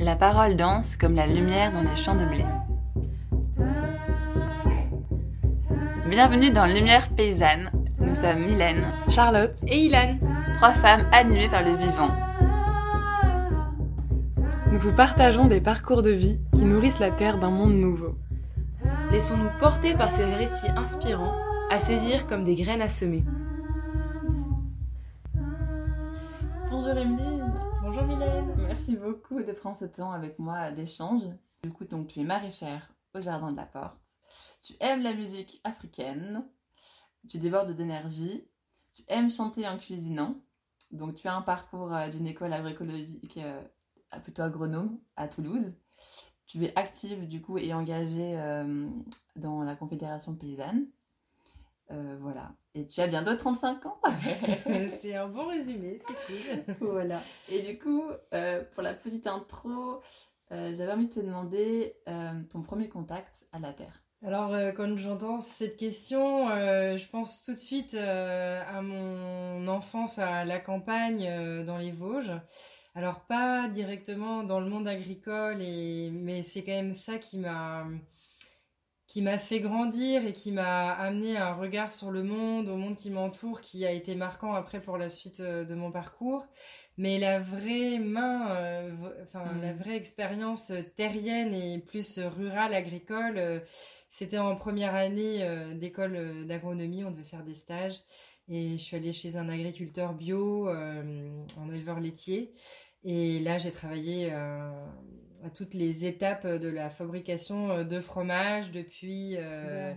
La parole danse comme la lumière dans les champs de blé. Bienvenue dans Lumière paysanne. Nous sommes Mylène, Charlotte et Ilan, trois femmes animées par le vivant. Nous vous partageons des parcours de vie qui nourrissent la terre d'un monde nouveau. Laissons-nous porter par ces récits inspirants, à saisir comme des graines à semer. Bonjour Emeline. Bonjour Mylène. Merci beaucoup de prendre ce temps avec moi d'échange. Du coup, donc tu es maraîchère au jardin de la porte. Tu aimes la musique africaine. Tu débordes d'énergie. Tu aimes chanter en cuisinant. Donc tu as un parcours euh, d'une école agroécologique euh, plutôt agronome à Toulouse. Tu es active du coup et engagée euh, dans la Confédération paysanne. Voilà. Et tu as bientôt 35 ans. c'est un bon résumé, c'est cool. voilà. Et du coup, euh, pour la petite intro, j'avais envie de te demander ton premier contact à la Terre. Alors, quand j'entends cette question, je pense tout de suite à mon enfance à la campagne dans les Vosges. Alors pas directement dans le monde agricole, mais c'est quand même ça qui m'a qui m'a fait grandir et qui m'a amené un regard sur le monde, au monde qui m'entoure, qui a été marquant après pour la suite euh, de mon parcours. Mais la vraie main, euh, enfin mm. la vraie expérience terrienne et plus rurale agricole, euh, c'était en première année d'école d'agronomie. On devait faire des stages et je suis allée chez un agriculteur bio, en éleveur laitier. Et là, j'ai travaillé euh, à toutes les étapes de la fabrication euh, de fromage, depuis euh,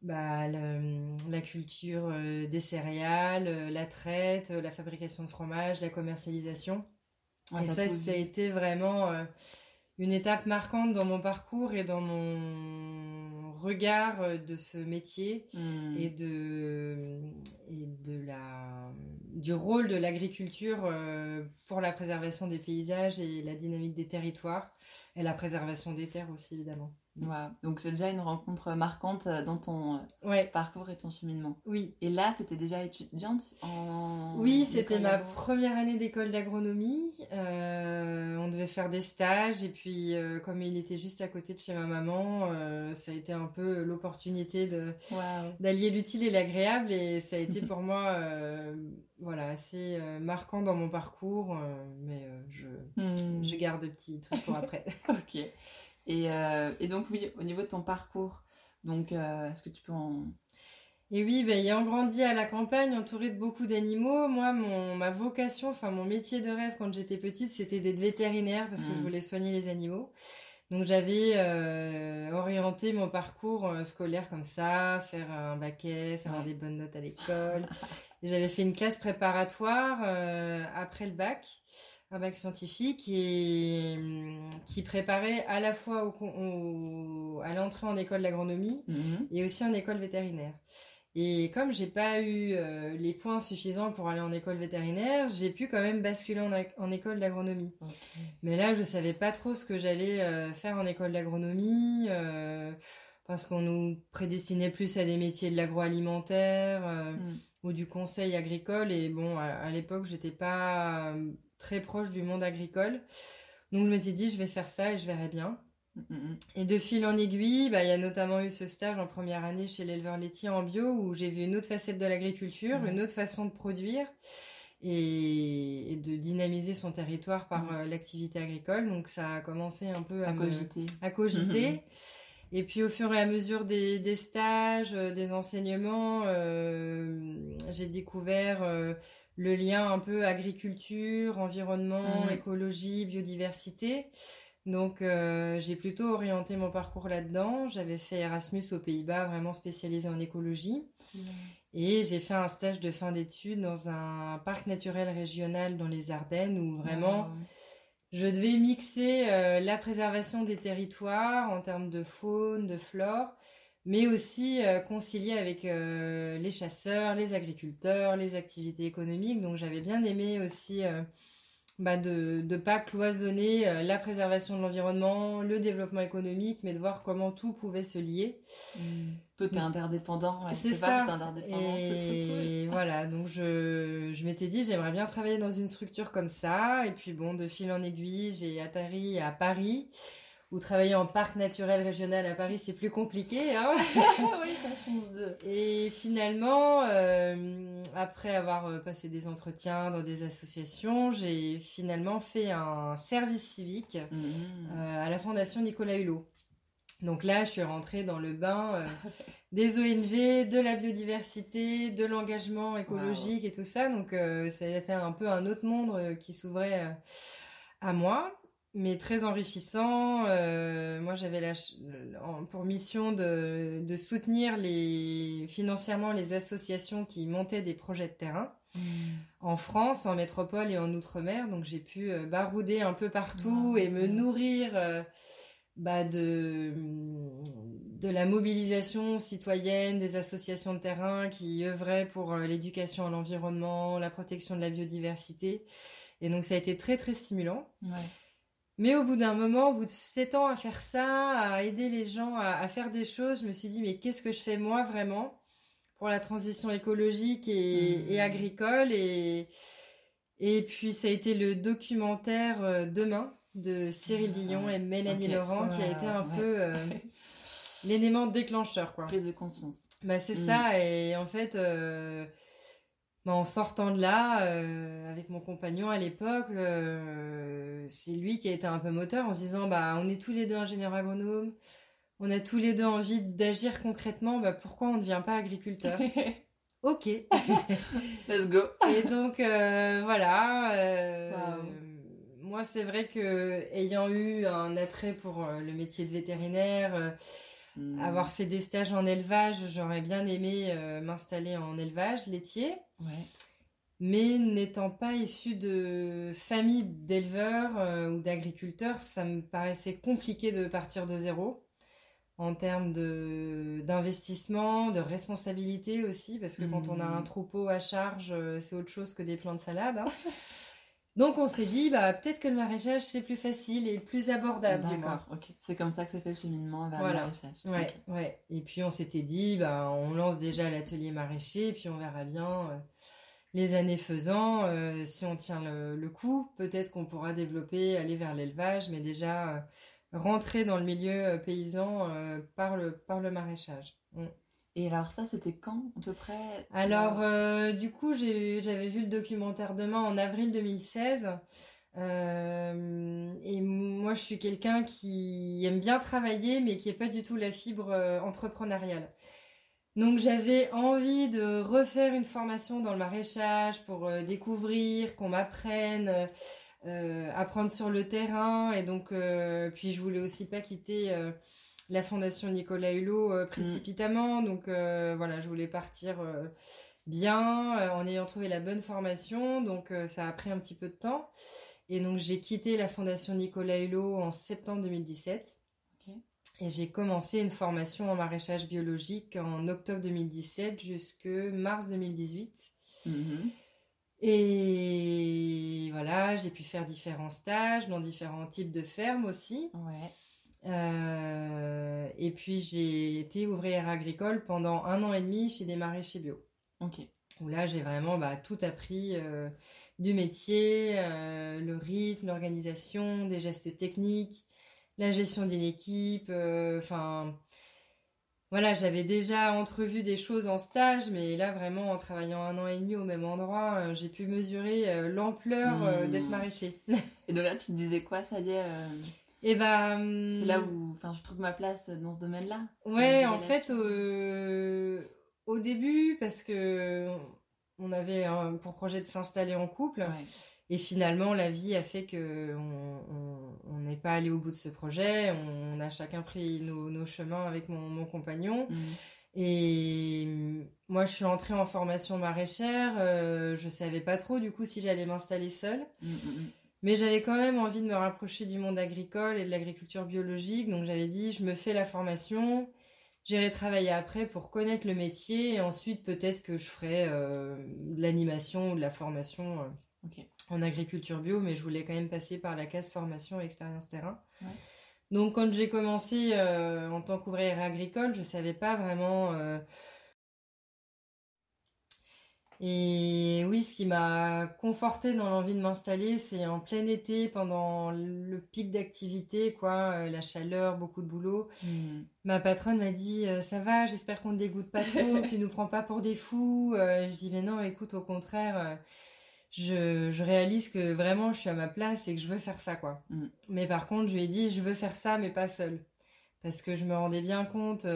bah, la, culture des céréales, la traite, la fabrication de fromage, la commercialisation. et ça, ça a été vraiment une étape marquante dans mon parcours et dans mon regard de ce métier mmh. et de et de la du rôle de l'agriculture euh, pour la préservation des paysages et la dynamique des territoires et la préservation des terres aussi évidemment. Donc c'est déjà une rencontre marquante euh, dans ton euh, parcours et ton cheminement. Oui. Et là, tu étais déjà étudiante en... Oui, c'était ma première année d'école d'agronomie. Euh, on devait faire des stages et puis comme il était juste à côté de chez ma maman, ça a été un peu l'opportunité d'allier l'utile et l'agréable et ça a été pour moi voilà assez marquant dans mon parcours, mais je, hmm. je garde des petits trucs pour après. ok. Euh, et, donc, oui, au niveau de ton parcours, donc, euh, est-ce que tu peux en... Et oui, ben, ayant grandi à la campagne, entouré de beaucoup d'animaux, moi, mon, ma vocation, enfin mon métier de rêve quand j'étais petite, c'était d'être vétérinaire parce que je mmh. voulais soigner les animaux. Donc j'avais euh, orienté mon parcours scolaire comme ça, faire un bac S, avoir des bonnes notes à l'école. j'avais fait une classe préparatoire après le bac un bac scientifique et hum, qui préparait à la fois au, à l'entrée en école d'agronomie mhm. et aussi en école vétérinaire. Et comme j'ai pas eu euh, les points suffisants pour aller en école vétérinaire, j'ai pu quand même basculer en, école d'agronomie. Mais là, je savais pas trop ce que j'allais euh, faire en école d'agronomie euh, parce qu'on nous prédestinait plus à des métiers de l'agroalimentaire mm. ou du conseil agricole. Et bon, à, à l'époque, j'étais pas très proche du monde agricole. Donc je m'étais dit, je vais faire ça et je verrai bien. Mm, mm, mm. Et de fil en aiguille, bah, il y a notamment eu ce stage en première année chez l'éleveur laitier en bio où j'ai vu une autre facette de l'agriculture, une autre façon de produire et, de dynamiser son territoire par euh, l'activité agricole. Donc ça a commencé un peu à, cogiter. À cogiter. Et puis au fur et à mesure des, stages, euh, des enseignements, euh, j'ai découvert le lien un peu agriculture, environnement, mm. écologie, biodiversité. Donc euh, j'ai plutôt orienté mon parcours là-dedans. J'avais fait Erasmus aux Pays-Bas, vraiment spécialisé en écologie. Mm. Et j'ai fait un stage de fin d'études dans un parc naturel régional dans les Ardennes où vraiment je devais mixer euh, la préservation des territoires en termes de faune, de flore, mais aussi euh, concilier avec euh, les chasseurs, les agriculteurs, les activités économiques. Donc j'avais bien aimé aussi bah de ne pas cloisonner euh, la préservation de l'environnement, le développement économique, mais de voir comment tout pouvait se lier. Mm. Tout est interdépendant. c'est ça. et voilà, donc je, je m'étais dit, j'aimerais bien travailler dans une structure comme ça. Et puis bon, de fil en aiguille, j'ai atterri à Paris ou travailler en parc naturel régional à Paris, c'est plus compliqué. Hein oui, ça change de... Et finalement, euh, après avoir euh, passé des entretiens dans des associations, j'ai finalement fait un service civique mmh. euh, à la Fondation Nicolas Hulot. Donc là, je suis rentrée dans le bain des ONG, de la biodiversité, de l'engagement écologique et tout ça. Donc ça a été un peu un autre monde qui s'ouvrait à moi mais très enrichissant. Euh, moi, j'avais la, pour mission de, de, soutenir les, financièrement les associations qui montaient des projets de terrain mmh. en France, en métropole et en outre-mer. Donc, j'ai pu euh, barouder un peu partout et me nourrir euh, bah, de, de la mobilisation citoyenne des associations de terrain qui œuvraient pour l'éducation à l'environnement, la protection de la biodiversité. Et donc, ça a été très, très stimulant. Ouais. Mais au bout d'un moment, au bout de 7 ans à faire ça, à aider les gens à, faire des choses, je me suis dit, mais qu'est-ce que je fais moi vraiment pour la transition écologique et, mmh. agricole? Et, et puis ça a été le documentaire euh, Demain de Cyril ah, Dion et Mélanie Laurent qui a été un peu euh, l'élément déclencheur. Quoi. Prise de conscience. Bah, c'est mmh. ça et en fait... Euh, bah, en sortant de là, euh, avec mon compagnon à l'époque, euh, c'est lui qui a été un peu moteur en se disant bah on est tous les deux ingénieurs agronomes, on a tous les deux envie d'agir concrètement, bah pourquoi on ne devient pas agriculteur? Ok. Let's go. Et donc euh, voilà. Moi c'est vrai que ayant eu un attrait pour le métier de vétérinaire Hmm. Avoir fait des stages en élevage, j'aurais bien aimé euh, m'installer en élevage laitier. Mais n'étant pas issue de famille d'éleveurs euh, ou d'agriculteurs, ça me paraissait compliqué de partir de zéro en termes d'investissement, de responsabilité aussi, parce que quand on a un hmm. troupeau à charge, euh, c'est autre chose que des plants de salade. Hein. Donc on s'est dit, bah, peut-être que le maraîchage c'est plus facile et plus abordable. D'accord, ok. C'est comme ça que ça fait le cheminement vers le maraîchage. Ouais, ouais. Et puis on s'était dit, bah, on lance déjà l'atelier maraîcher et puis on verra bien euh, les années faisant euh, si on tient le, coup. Peut-être qu'on pourra développer, aller vers l'élevage, mais déjà euh, rentrer dans le milieu paysan par, le, par le maraîchage. Mm. Et alors ça, c'était quand à peu près Alors euh, du coup, j'avais vu le documentaire Demain en avril 2016. Euh, et moi, je suis quelqu'un qui aime bien travailler, mais qui n'est pas du tout la fibre euh, entrepreneuriale. Donc j'avais envie de refaire une formation dans le maraîchage pour découvrir, qu'on m'apprenne, apprendre sur le terrain. Et donc, puis je voulais aussi pas quitter la fondation Nicolas Hulot euh, précipitamment. Donc euh, voilà, je voulais partir euh, bien en ayant trouvé la bonne formation. Donc ça a pris un petit peu de temps. Et donc j'ai quitté la fondation Nicolas Hulot en septembre 2017. Et j'ai commencé une formation en maraîchage biologique en octobre 2017 jusque mars 2018. Mhm. Et voilà, j'ai pu faire différents stages dans différents types de fermes aussi. Ouais. Euh, et puis j'ai été ouvrière agricole pendant un an et demi chez des maraîchers bio. Ok. Où là j'ai vraiment bah, tout appris euh, du métier, euh, le rythme, l'organisation, des gestes techniques, la gestion d'une équipe. Enfin voilà, j'avais déjà entrevu des choses en stage, mais là vraiment en travaillant un an et demi au même endroit, j'ai pu mesurer l'ampleur d'être mmh. maraîcher. et donc là tu te disais quoi, ça y est et bah, c'est là hum, où enfin, je trouve ma place dans ce domaine-là. Ouais, en fait, euh, au début, parce que on avait pour projet de s'installer en couple. Et finalement, la vie a fait que on n'est pas allé au bout de ce projet. On, a chacun pris nos, chemins avec mon, compagnon. Mmh. Et moi, je suis entrée en formation maraîchère. Euh, je savais pas trop du coup si j'allais m'installer seule. Mmh, mmh, mais j'avais quand même envie de me rapprocher du monde agricole et de l'agriculture biologique. Donc j'avais dit, je me fais la formation, j'irai travailler après pour connaître le métier et ensuite peut-être que je ferai euh, de l'animation ou de la formation euh, en agriculture bio, mais je voulais quand même passer par la case formation et expérience terrain. Ouais. Donc quand j'ai commencé euh, en tant qu'ouvrière agricole, je savais pas vraiment. Et oui, ce qui m'a conforté dans l'envie de m'installer, c'est en plein été, pendant le pic d'activité, quoi, euh, la chaleur, beaucoup de boulot. Hmm. Ma patronne m'a dit euh, ça va, j'espère qu'on ne dégoûte pas trop, tu nous prends pas pour des fous. Euh, je dis mais non, écoute, au contraire, euh, je, je réalise que vraiment je suis à ma place et que je veux faire ça quoi. Mm. Mais par contre, je lui ai dit je veux faire ça mais pas seule parce que je me rendais bien compte.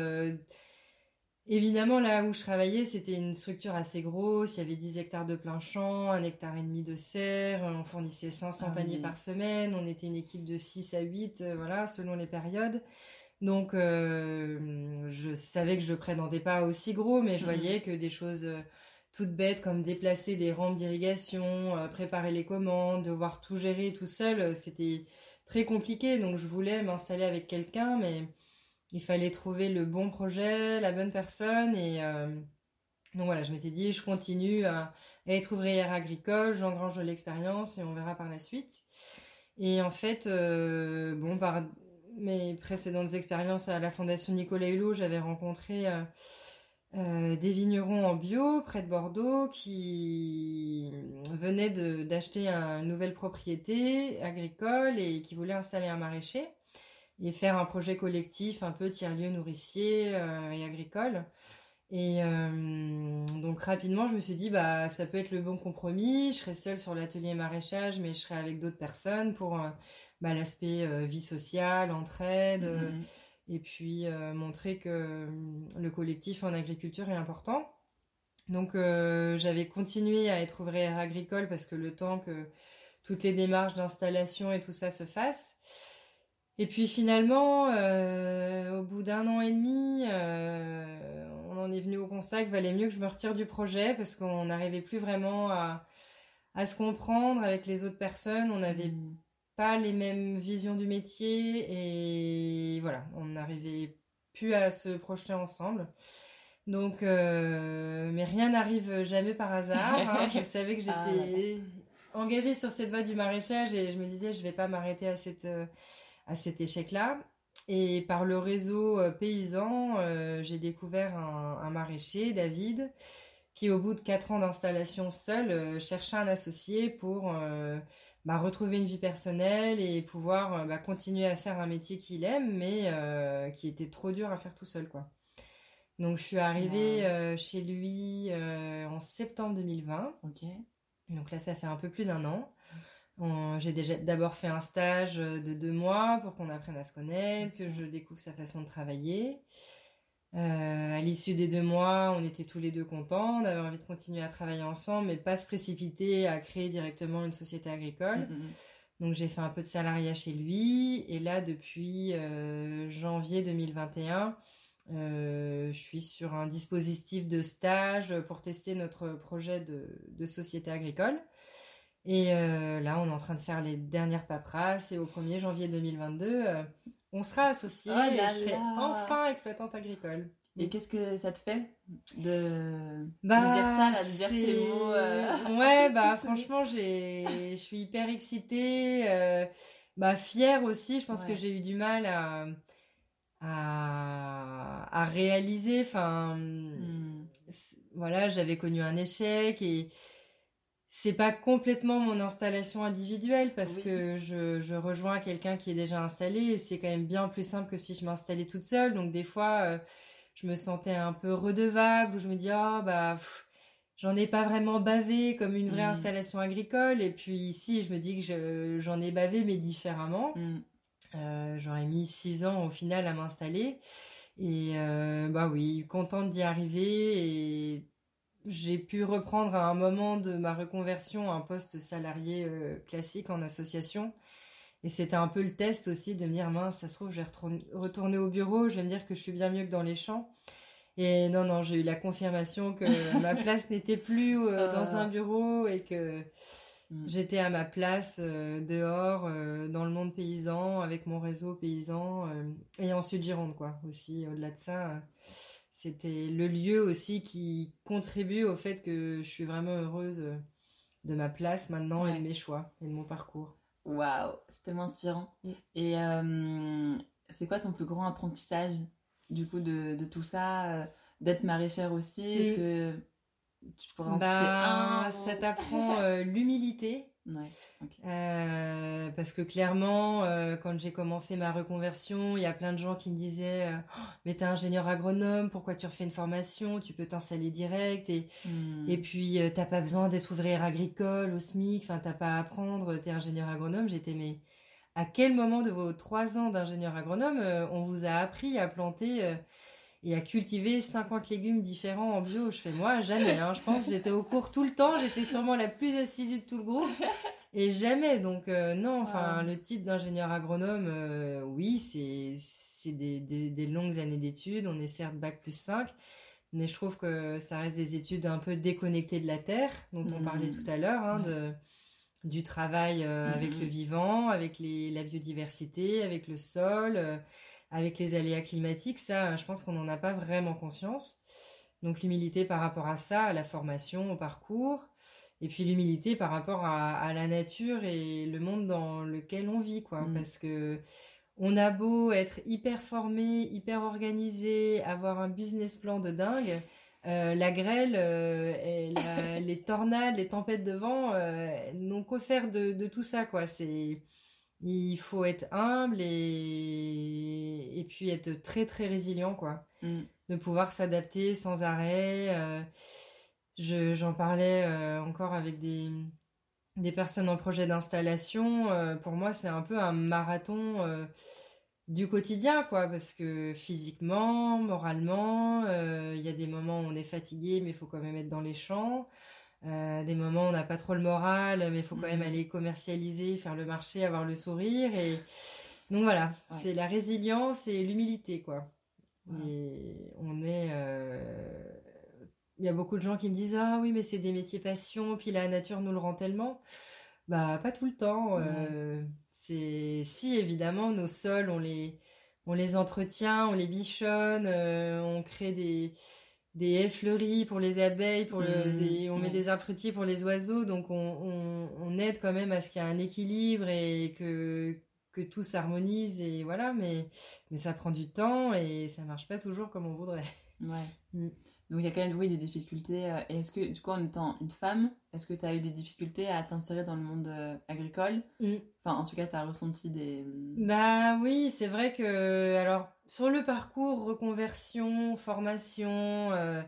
Évidemment, là où je travaillais, c'était une structure assez grosse. Il y avait 10 hectares de plein champ, un hectare et demi de serre. On fournissait 500 Ah paniers oui. par semaine. On était une équipe de 6 à 8, euh, voilà, selon les périodes. Donc, euh, je savais que je prétendais pas aussi gros, mais je Mhm. voyais que des choses euh, toutes bêtes comme déplacer des rampes d'irrigation, préparer les commandes, devoir tout gérer tout seul, c'était très compliqué. Donc, je voulais m'installer avec quelqu'un, mais il fallait trouver le bon projet, la bonne personne. Et euh, donc voilà, je m'étais dit, je continue à, être ouvrière agricole, j'engrange l'expérience et on verra par la suite. Et en fait, euh, bon, par mes précédentes expériences à la Fondation Nicolas Hulot, j'avais rencontré euh, des vignerons en bio près de Bordeaux qui venaient d'acheter un- une nouvelle propriété agricole et qui voulaient installer un maraîcher et faire un projet collectif un peu tiers-lieu nourricier euh, et agricole. Et euh, donc rapidement, je me suis dit, bah, ça peut être le bon compromis. Je serai seule sur l'atelier maraîchage, mais je serai avec d'autres personnes pour euh, bah, l'aspect vie sociale, entraide, euh, Mhm. et puis montrer que le collectif en agriculture est important. Donc j'avais continué à être ouvrière agricole parce que le temps que toutes les démarches d'installation et tout ça se fassent. Et puis finalement, euh, au bout d'un an et demi, euh, on en est venu au constat qu'il valait mieux que je me retire du projet parce qu'on n'arrivait plus vraiment à, à se comprendre avec les autres personnes. On n'avait Hmm. pas les mêmes visions du métier et voilà, on n'arrivait plus à se projeter ensemble. Donc, euh, mais rien n'arrive jamais par hasard. hein. Je savais que Ah, j'étais engagée sur cette voie du maraîchage et je me disais je vais pas m'arrêter à cette à cet échec-là. Et par le réseau euh, paysan, euh, j'ai découvert un, un maraîcher, David, qui au bout de quatre ans d'installation seul euh, cherchait un associé pour euh, bah, retrouver une vie personnelle et pouvoir bah, continuer à faire un métier qu'il aime, mais qui était trop dur à faire tout seul, quoi. Donc je suis arrivée chez lui en septembre 2020. Ok. Donc là, ça fait un peu plus d'un an. J'ai déjà d'abord fait un stage euh, de deux mois pour qu'on apprenne à se connaître, que je découvre sa façon de travailler. Euh, à l'issue des deux mois, on était tous les deux contents, on avait envie de continuer à travailler ensemble, mais pas se précipiter à créer directement une société agricole. Mhm. Donc j'ai fait un peu de salariat chez lui et là depuis euh, janvier 2021, euh, je suis sur un dispositif de stage pour tester notre projet de, de société agricole. Et euh, là, on est en train de faire les dernières paperasses et au 1er janvier 2022, euh, on sera associés Oh et je serai enfin exploitante agricole. Et qu'est-ce que ça te fait de, Bah, de dire ça, là, de dire ces mots euh, Ouais, bah franchement, je suis hyper excitée, euh, bah fière aussi. Je pense Ouais. que j'ai eu du mal à, à, à réaliser. Enfin, hmm. voilà, j'avais connu un échec et c'est pas complètement mon installation individuelle parce Oui. que je, je rejoins quelqu'un qui est déjà installé et c'est quand même bien plus simple que si je m'installais toute seule. Donc des fois, euh, je me sentais un peu redevable ou je me dis ah bah pff, j'en ai pas vraiment bavé comme une vraie Mm. installation agricole et puis ici je me dis que je- j'en ai bavé mais différemment. Hmm. Euh, J'aurais mis six ans au final à m'installer. Et euh, bah oui, contente d'y arriver. Et j'ai pu reprendre à un moment de ma reconversion un poste salarié euh, classique en association. Et c'était un peu le test aussi de me dire, mince, ça se trouve, je vais retourner, au bureau, je vais me dire que je suis bien mieux que dans les champs. Et non, non, j'ai eu la confirmation que ma place n'était plus euh, dans Ah. un bureau et que Mm. J'étais à ma place euh, dehors, dans le monde paysan, avec mon réseau paysan, et en Sud-Gironde, quoi, aussi. Au-delà de ça, c'était le lieu aussi qui contribue au fait que je suis vraiment heureuse euh, de ma place maintenant Ouais. et de mes choix et de mon parcours. Waouh, c'est tellement inspirant. Mm. Et euh, c'est quoi ton plus grand apprentissage du coup de, de tout ça, euh, d'être maraîchère aussi? Est-ce Mm. que tu pourrais en Bah, citer un ça t'apprend euh, l'humilité. Ouais. Euh, parce que clairement, euh, quand j'ai commencé ma reconversion, il y a plein de gens qui me disaient euh, Oh, Mais t'es ingénieur agronome, pourquoi tu refais une formation? Tu peux t'installer direct. Et, Hmm. et puis, t'as pas besoin d'être ouvrière agricole au SMIC, enfin, t'as pas à apprendre, t'es ingénieur agronome. J'étais, mais à quel moment de vos trois ans d'ingénieur agronome, on vous a appris à planter et à cultiver 50 légumes différents en bio Je fais, moi, jamais. hein. je pense que j'étais au cours tout le temps, j'étais sûrement la plus assidue de tout le groupe. Et jamais, donc euh, non, enfin, Wow. le titre d'ingénieur agronome, euh, oui, c'est c'est des, des, des longues années d'études, on est certes bac plus 5, mais je trouve que ça reste des études un peu déconnectées de la terre, dont on parlait tout à l'heure, hein, de, du travail euh, avec Mhm. le vivant, avec les, la biodiversité, avec le sol, avec les aléas climatiques, ça, euh, je pense qu'on n'en a pas vraiment conscience. Donc l'humilité par rapport à ça, à la formation, au parcours, et puis l'humilité par rapport à, à la nature et le monde dans lequel on vit, quoi. Mm. Parce que on a beau être hyper formé, hyper organisé, avoir un business plan de dingue, euh, la grêle, euh, et la- les tornades, les tempêtes de vent euh, n'ont faire de, de tout ça, quoi. C'est il faut être humble et, et puis être très très résilient, quoi Hmm. de pouvoir s'adapter sans arrêt. euh, je, j'en parlais euh, encore avec des, des personnes en projet d'installation. euh, pour moi, c'est un peu un marathon du quotidien, quoi, parce que physiquement, moralement, il y a des moments où on est fatigué, mais il faut quand même être dans les champs. Euh, des moments où on n'a pas trop le moral, mais il faut quand même Mhm. aller commercialiser, faire le marché, avoir le sourire. Et donc voilà, Ouais. c'est la résilience et l'humilité, quoi. Et on est. euh, Il y a beaucoup de gens qui me disent Ah oui, mais c'est des métiers passion, puis la nature nous le rend tellement. Bah, pas tout le temps. euh, c'est Si, évidemment, nos sols, on les, on les entretient, on les bichonne, on crée des, des haies fleuries pour les abeilles, pour le- des, on met ouais. des arbres fruitiers pour les oiseaux, donc on, on, on aide quand même à ce qu'il y ait un équilibre et que, que tout s'harmonise, et voilà, mais, mais ça prend du temps et ça marche pas toujours comme on voudrait. Ouais. Mm. Donc il y a quand même oui, des difficultés. euh, Et est-ce que, du coup, en étant une femme, est-ce que tu as eu des difficultés à t'insérer dans le monde euh, agricole? Mm. Enfin, en tout cas, tu as ressenti des. Bah oui, c'est vrai que alors sur le parcours reconversion, formation, euh,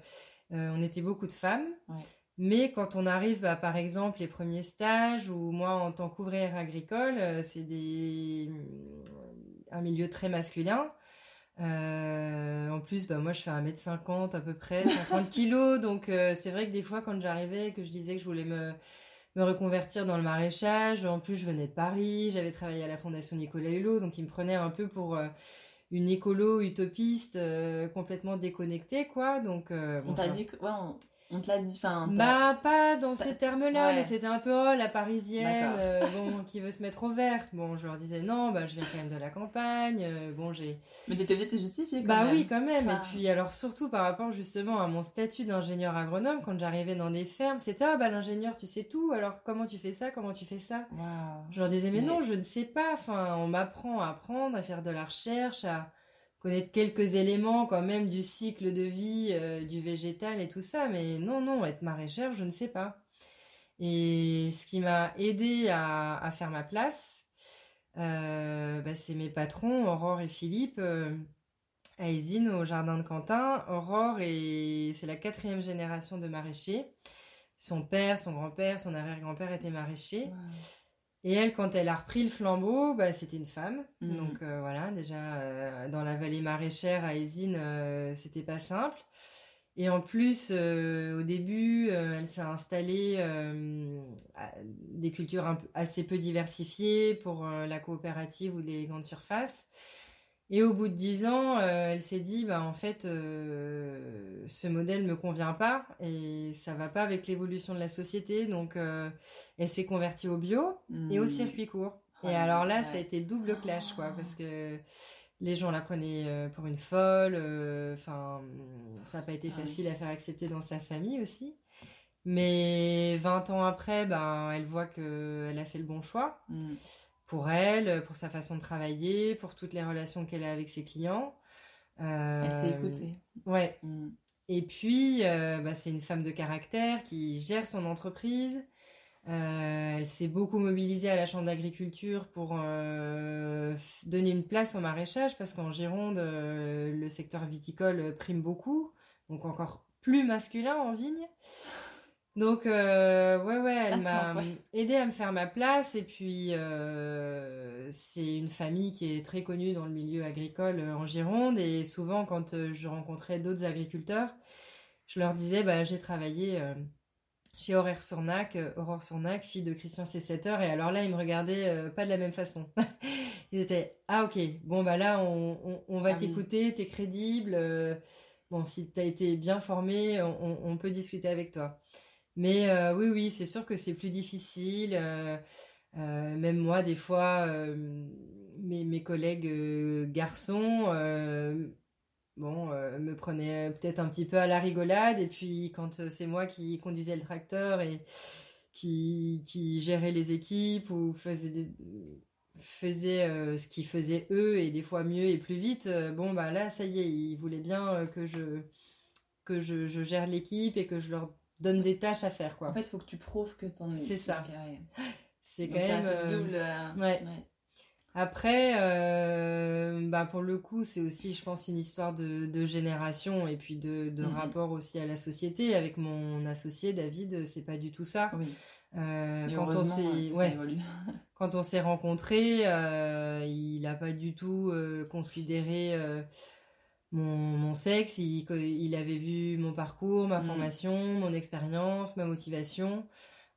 euh, on était beaucoup de femmes. Ouais. Mais quand on arrive, bah, par exemple, les premiers stages ou moi en tant qu'ouvrière agricole, c'est des un milieu très masculin. Euh, en plus, bah, moi je fais 1m50 à peu près, 50 kilos, donc euh, c'est vrai que des fois quand j'arrivais, que je disais que je voulais me, me reconvertir dans le maraîchage, en plus je venais de Paris, j'avais travaillé à la Fondation Nicolas Hulot, donc ils me prenaient un peu pour euh, une écolo utopiste complètement déconnectée, quoi. Donc, On bon, t'a dit que. Ouais, on, on te l'a dit. Enfin, bah, pas dans ces termes-là, Ouais. mais c'était un peu, oh, la parisienne, euh, bon, qui veut se mettre au vert. Bon, je leur disais, non, bah, je viens quand même de la campagne, euh, bon, j'ai... Mais t'étais obligée de te justifier quand Bah même. oui, quand même. Ah. Et puis, alors, surtout par rapport justement à mon statut d'ingénieur agronome, quand j'arrivais dans des fermes, c'était, ah, bah, l'ingénieur, tu sais tout, alors comment tu fais ça, comment tu fais ça? Je leur disais, mais, Mais- non, je ne sais pas. Enfin, on m'apprend à apprendre, à faire de la recherche, à connaître quelques éléments quand même du cycle de vie euh, du végétal et tout ça. Mais non, non, être maraîchère, je ne sais pas. Et ce qui m'a aidé à, faire ma place, euh, bah, c'est mes patrons, Aurore et Philippe, euh, à Isine, au jardin de Quentin. Aurore, est- c'est la quatrième génération de maraîchers. Son père, son grand-père, son arrière-grand-père étaient maraîchers. Et elle, quand elle a repris le flambeau, bah, c'était une femme. Mhm. Donc euh, voilà, déjà euh, dans la vallée maraîchère à Isine, euh, c'était pas simple. Et en plus, au début, elle s'est installée à des cultures assez peu diversifiées pour la coopérative ou les grandes surfaces. Et au bout de dix ans, euh, elle s'est dit, bah en fait, euh, ce modèle me convient pas et ça va pas avec l'évolution de la société. Donc, euh, elle s'est convertie au bio et au Hmm. circuit court. Oh, Et alors là, ouais. ça a été double clash, quoi, parce que les gens la prenaient pour une folle. Enfin, ça n'a pas été Ah facile à faire accepter dans sa famille aussi. Mais 20 ans après, ben, elle voit qu'elle a fait le bon choix Mm. Pour elle, pour sa façon de travailler, pour toutes les relations qu'elle a avec ses clients. Euh, Elle s'est écoutée. Ouais. Mm. Et puis, euh, bah, c'est une femme de caractère qui gère son entreprise. Euh, elle s'est beaucoup mobilisée à la Chambre d'agriculture pour donner une place au maraîchage parce qu'en Gironde, le secteur viticole prime beaucoup, donc encore plus masculin en vigne. Donc, euh, ouais, ouais, elle Ah, m'a aidé à me faire ma place. Et puis, euh, c'est une famille qui est très connue dans le milieu agricole euh, en Gironde. Et souvent, quand je rencontrais d'autres agriculteurs, je leur disais, bah, j'ai travaillé euh, chez Aurore Sournac, Aurore Sournac, fille de Christian Cessetter. Et alors là, ils me regardaient pas de la même façon. ils étaient, ah ok, bon bah là, on, on, on va Ah oui. t'écouter, t'es crédible. bon, si t'as été bien formé, on peut discuter avec toi. Mais euh, oui, oui, c'est sûr que c'est plus difficile. euh, euh, même moi, des fois, mes, collègues garçons, bon, me prenaient peut-être un petit peu à la rigolade. Et puis, quand c'est moi qui conduisais le tracteur et qui, qui gérait les équipes ou faisait des, ce qu'ils faisaient eux et des fois mieux et plus vite, bon, bah là, ça y est, ils voulaient bien que je, que je, je gère l'équipe et que je leur donne des tâches à faire, quoi. En fait, il faut que tu prouves que t'en es. C'est ça. C'est quand même... euh, double. euh, ouais. Après, euh, bah pour le coup, c'est aussi, je pense, une histoire de, de génération et puis de, de Mhm. rapport aussi à la société. Avec mon associé David, c'est pas du tout ça. Oui. Euh, quand on s'est, ouais, quand on s'est rencontrés, euh, il a pas du tout considéré mon, mon sexe. Il, il avait vu mon parcours, ma Mhm. formation, mon expérience, ma motivation.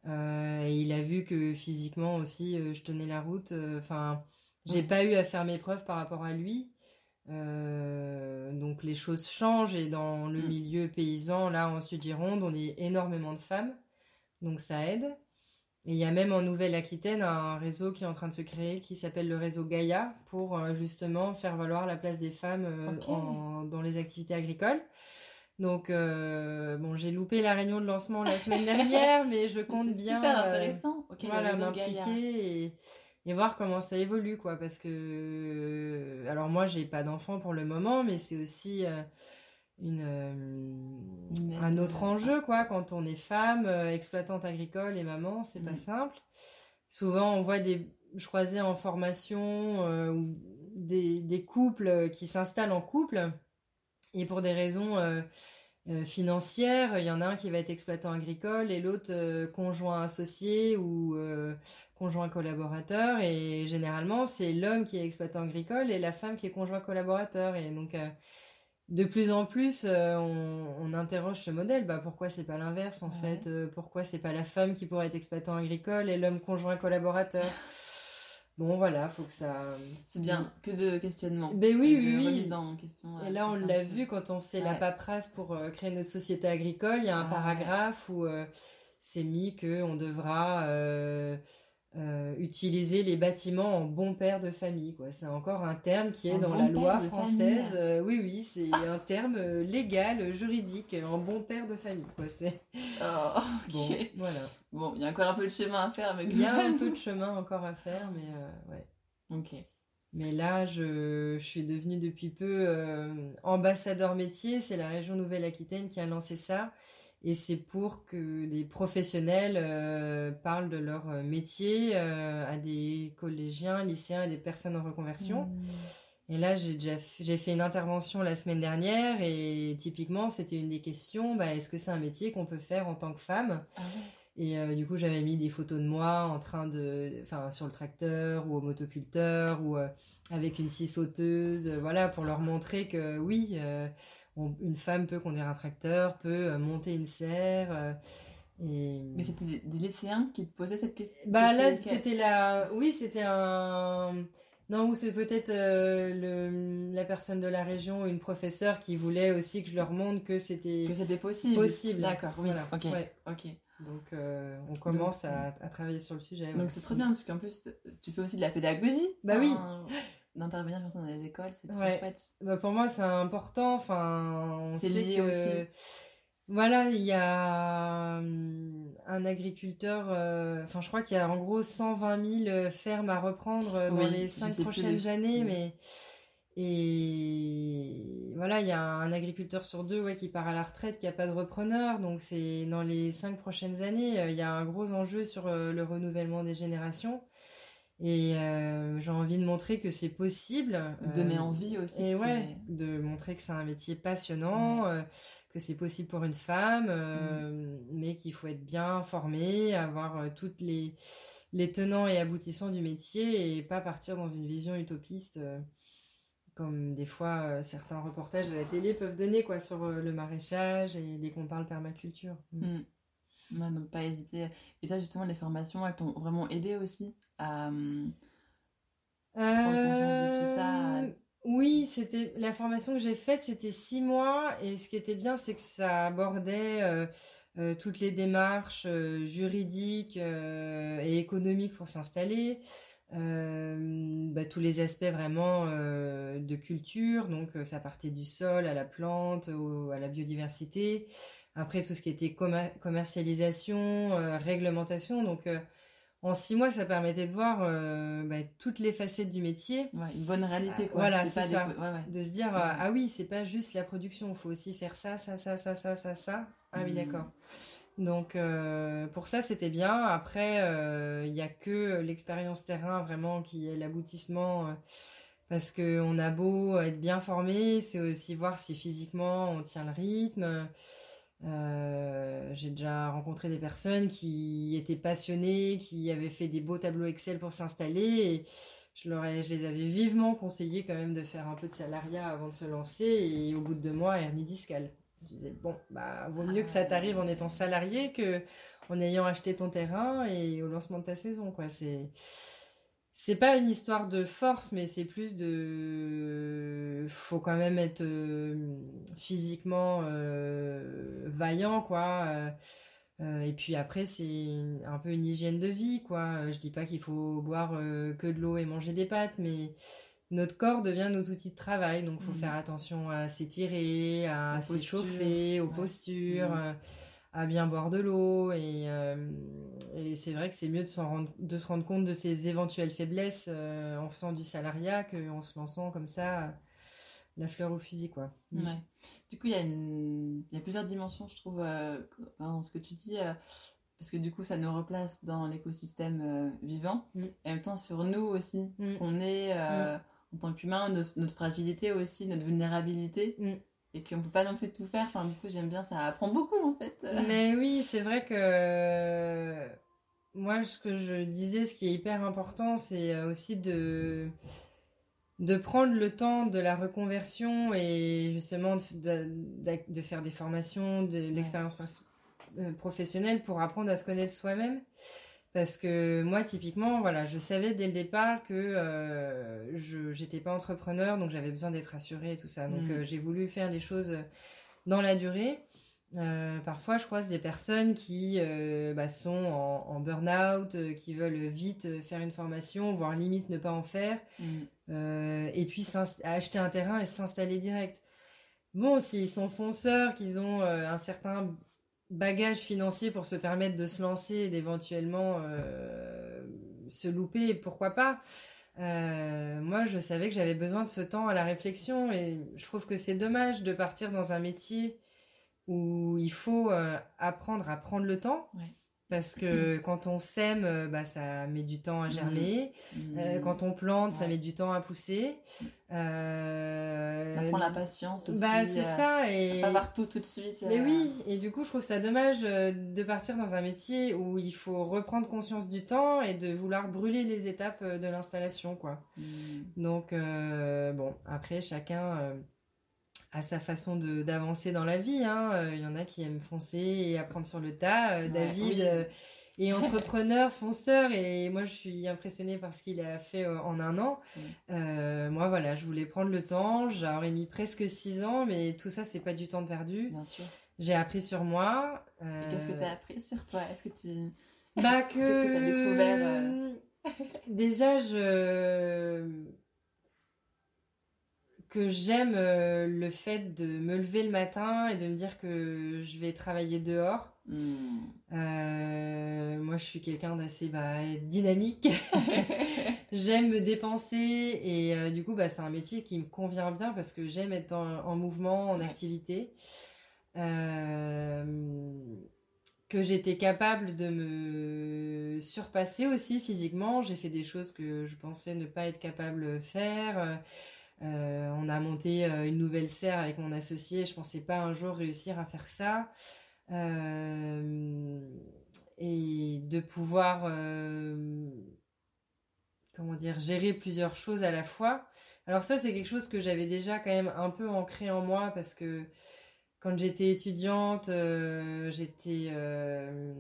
Euh, et il a vu que physiquement aussi, euh, je tenais la route. euh, Enfin, j'ai Mhm. pas eu à faire mes preuves par rapport à lui. Euh, donc les choses changent et dans le Mhm. milieu paysan, là en Sud-Gironde, on est énormément de femmes. Donc ça aide. Et il y a même en Nouvelle-Aquitaine un réseau qui est en train de se créer qui s'appelle le réseau Gaïa pour euh, justement faire valoir la place des femmes euh, en- dans les activités agricoles. Donc, euh, bon, j'ai loupé la réunion de lancement la semaine dernière, mais je compte bien intéressant. Voilà, m'impliquer et, et voir comment ça évolue, quoi. Parce que, alors moi, j'ai pas d'enfant pour le moment, mais c'est aussi une, euh, Une un autre enjeu, quoi. Quand on est femme, euh, exploitante agricole et maman, c'est pas Mm. simple. Souvent, on voit des, je croisais en formation euh, ou des, des couples qui s'installent en couple et pour des raisons euh, euh, financières, il y en a un qui va être exploitant agricole et l'autre conjoint associé ou conjoint collaborateur. Et généralement, c'est l'homme qui est exploitant agricole et la femme qui est conjoint collaborateur. Et donc, de plus en plus, euh, on, on interroge ce modèle. Bah, pourquoi c'est pas l'inverse en Ouais. fait? Euh, Pourquoi c'est pas la femme qui pourrait être exploitant agricole et l'homme conjoint collaborateur? Bon, voilà, faut que ça. C'est bien, que de questionnements. Ben oui, oui, oui. en question. Et euh, là, on l'a vu quand on faisait la paperasse pour euh, créer notre société agricole. Il y a un Ah, paragraphe où euh, c'est mis que on devra euh, utiliser les bâtiments en bon père de famille. Quoi. C'est encore un terme qui est dans bon la loi française. Euh, oui, oui, c'est un terme euh, légal, juridique, en bon père de famille. Quoi. C'est Oh, bon, voilà. Bon, il y a encore un peu de chemin à faire avec Il y a un peu de chemin encore à faire, mais euh, ouais. Ok. Mais là, je, je suis devenue depuis peu ambassadeur métier. C'est la région Nouvelle-Aquitaine qui a lancé ça. Et c'est pour que des professionnels euh, parlent de leur euh, métier euh, à des collégiens, lycéens et des personnes en reconversion. Mmh. Et là, j'ai déjà j'ai fait une intervention la semaine dernière et typiquement, c'était une des questions. Bah, Est-ce que c'est un métier qu'on peut faire en tant que femme? Ah ouais. et euh, du coup, j'avais mis des photos de moi en train de, enfin, sur le tracteur ou au motoculteur ou euh, avec une scie sauteuse, euh, voilà, pour leur montrer que oui, on- une femme peut conduire un tracteur, peut euh, monter une serre. euh, et... Mais c'était des, des lycéens qui te posaient cette question? Bah là, c'était la, oui, c'était un, non, ou c'est peut-être euh, la personne de la région, une professeure qui voulait aussi que je leur montre que c'était Que c'était possible. possible. D'accord, oui. Voilà. Ok. Ouais. Ok. Donc, euh, on commence à, à travailler sur le sujet. ouais. Donc c'est très bien parce qu'en plus tu fais aussi de la pédagogie. Bah oui. D'intervenir comme ça dans les écoles, c'est très Ouais. chouette. Bah, pour moi, c'est important. Enfin, on sait lié que aussi. Voilà, il y a hum, un agriculteur, euh, enfin je crois qu'il y a en gros 120 000 fermes à reprendre euh, dans Oui, les je cinq sais plus prochaines les- années, mais et voilà, il y a un agriculteur sur deux ouais, qui part à la retraite, qui a pas de repreneur, donc c'est dans les cinq prochaines années, euh, il y a un gros enjeu sur euh, le renouvellement des générations. Et euh, j'ai envie de montrer que c'est possible. Donner euh, envie aussi. et ouais, de montrer que c'est un métier passionnant, euh, que c'est possible pour une femme, euh, Mm. mais qu'il faut être bien formé, avoir toutes les, les tenants et aboutissants du métier et pas partir dans une vision utopiste comme des fois certains reportages à la télé peuvent donner quoi sur le maraîchage et dès qu'on parle permaculture. Mm. Ouais, donc pas hésiter. Et toi, justement, les formations, elles t'ont vraiment aidé aussi à. hum, Prendre tout ça. Euh, Oui, c'était la formation que j'ai faite, c'était six mois et ce qui était bien, c'est que ça abordait euh, euh, toutes les démarches juridiques et économiques pour s'installer, bah, tous les aspects vraiment de culture, donc ça partait du sol à la plante, à la biodiversité. Après tout ce qui était commer- commercialisation, euh, réglementation, donc euh, en six mois, ça permettait de voir euh, bah, toutes les facettes du métier Ouais, une bonne réalité, quoi. Voilà, c'est ça. des Ouais, ouais. de se dire ah oui c'est pas juste la production il faut aussi faire ça ça ça ça ça ça ça ah oui Mm. d'accord donc pour ça c'était bien après il y a que l'expérience terrain vraiment qui est l'aboutissement parce que on a beau être bien formé c'est aussi voir si physiquement on tient le rythme Euh, j'ai déjà rencontré des personnes qui étaient passionnées, qui avaient fait des beaux tableaux Excel pour s'installer et je, leur ai- je les avais vivement conseillé quand même de faire un peu de salariat avant de se lancer et au bout de deux mois, hernie discale. Je disais, bon, bah, vaut mieux que ça t'arrive en étant salarié que en ayant acheté ton terrain et au lancement de ta saison, quoi. C'est, c'est pas une histoire de force, mais c'est plus de, faut quand même être euh, physiquement euh, vaillant, quoi. Euh, et puis après, c'est un peu une hygiène de vie, quoi. Je dis pas qu'il faut boire que de l'eau et manger des pâtes, mais notre corps devient notre outil de travail, donc faut Mhm. faire attention à s'étirer, à Aux s'échauffer, aux postures, Mhm. À bien boire de l'eau. Et, euh, et c'est vrai que c'est mieux de, rendre, de se rendre compte de ses éventuelles faiblesses euh, en faisant du salariat qu'en se lançant comme ça, la fleur au fusil, quoi. Mhm. Ouais. Du coup, il y, y a plusieurs dimensions, je trouve, euh, dans ce que tu dis, euh, parce que du coup, ça nous replace dans l'écosystème vivant, Mm. et en même temps sur nous aussi, ce Mm. qu'on est en tant qu'humain, notre fragilité aussi, notre vulnérabilité, Mm. et qu'on peut pas non plus tout faire. Enfin, du coup, j'aime bien, ça apprend beaucoup fait. Mais oui, c'est vrai que moi, ce que je disais, ce qui est hyper important, c'est euh, aussi de de prendre le temps de la reconversion et justement de, de- de faire des formations, de l'expérience euh, professionnelle pour apprendre à se connaître soi-même. Parce que moi, typiquement, voilà, je savais dès le départ que euh, je j'étais pas entrepreneur, donc j'avais besoin d'être assurée et tout ça. Donc Mm. euh, j'ai voulu faire les choses dans la durée. Euh, parfois, je croise des personnes qui euh, bah, sont en, en burn-out, euh, qui veulent vite faire une formation, voire limite ne pas en faire, Mm. et puis acheter un terrain et s'installer direct. Bon, s'ils sont fonceurs, qu'ils ont un certain bagage financier pour se permettre de se lancer et d'éventuellement se louper, pourquoi pas moi, je savais que j'avais besoin de ce temps à la réflexion et je trouve que c'est dommage de partir dans un métier où il faut euh, apprendre à prendre le temps. Ouais. Parce que quand on sème, euh, bah, ça met du temps à germer. Mm. Euh, quand on plante, ça met du temps à pousser. Euh, Ça prend la patience aussi. Bah, c'est ça. Et... Pas voir tout tout de suite. Mais oui, et du coup, je trouve ça dommage de partir dans un métier où il faut reprendre conscience du temps et de vouloir brûler les étapes de l'installation, quoi. Donc, bon, après, chacun a sa façon d'avancer dans la vie. hein. Euh, Il y en a qui aiment foncer et apprendre sur le tas. Euh, Ouais, David oui. euh, est entrepreneur, fonceur, et moi, je suis impressionnée par ce qu'il a fait euh, en un an. Mm. Euh, moi, voilà, je voulais prendre le temps. J'aurais mis presque six ans, mais tout ça, c'est pas du temps perdu. Bien sûr. J'ai appris sur moi. Qu'est-ce que tu as appris sur toi? Est-ce que tu. Bah que. Qu'est-ce que t'as découvert, Déjà, je. Que j'aime euh, le fait de me lever le matin et de me dire que je vais travailler dehors. Hmm. Euh, moi, je suis quelqu'un d'assez bah, dynamique. j'aime me dépenser et euh, du coup, bah, c'est un métier qui me convient bien parce que j'aime être en, en mouvement, en Ouais. activité. Euh, que j'étais capable de me surpasser aussi physiquement. J'ai fait des choses que je pensais ne pas être capable de faire. Euh, on a monté euh, une nouvelle serre avec mon associé. Je pensais pas un jour réussir à faire ça. Euh, et de pouvoir, euh, comment dire, gérer plusieurs choses à la fois. Alors ça, c'est quelque chose que j'avais déjà quand même un peu ancré en moi parce que quand j'étais étudiante, euh, j'étais euh,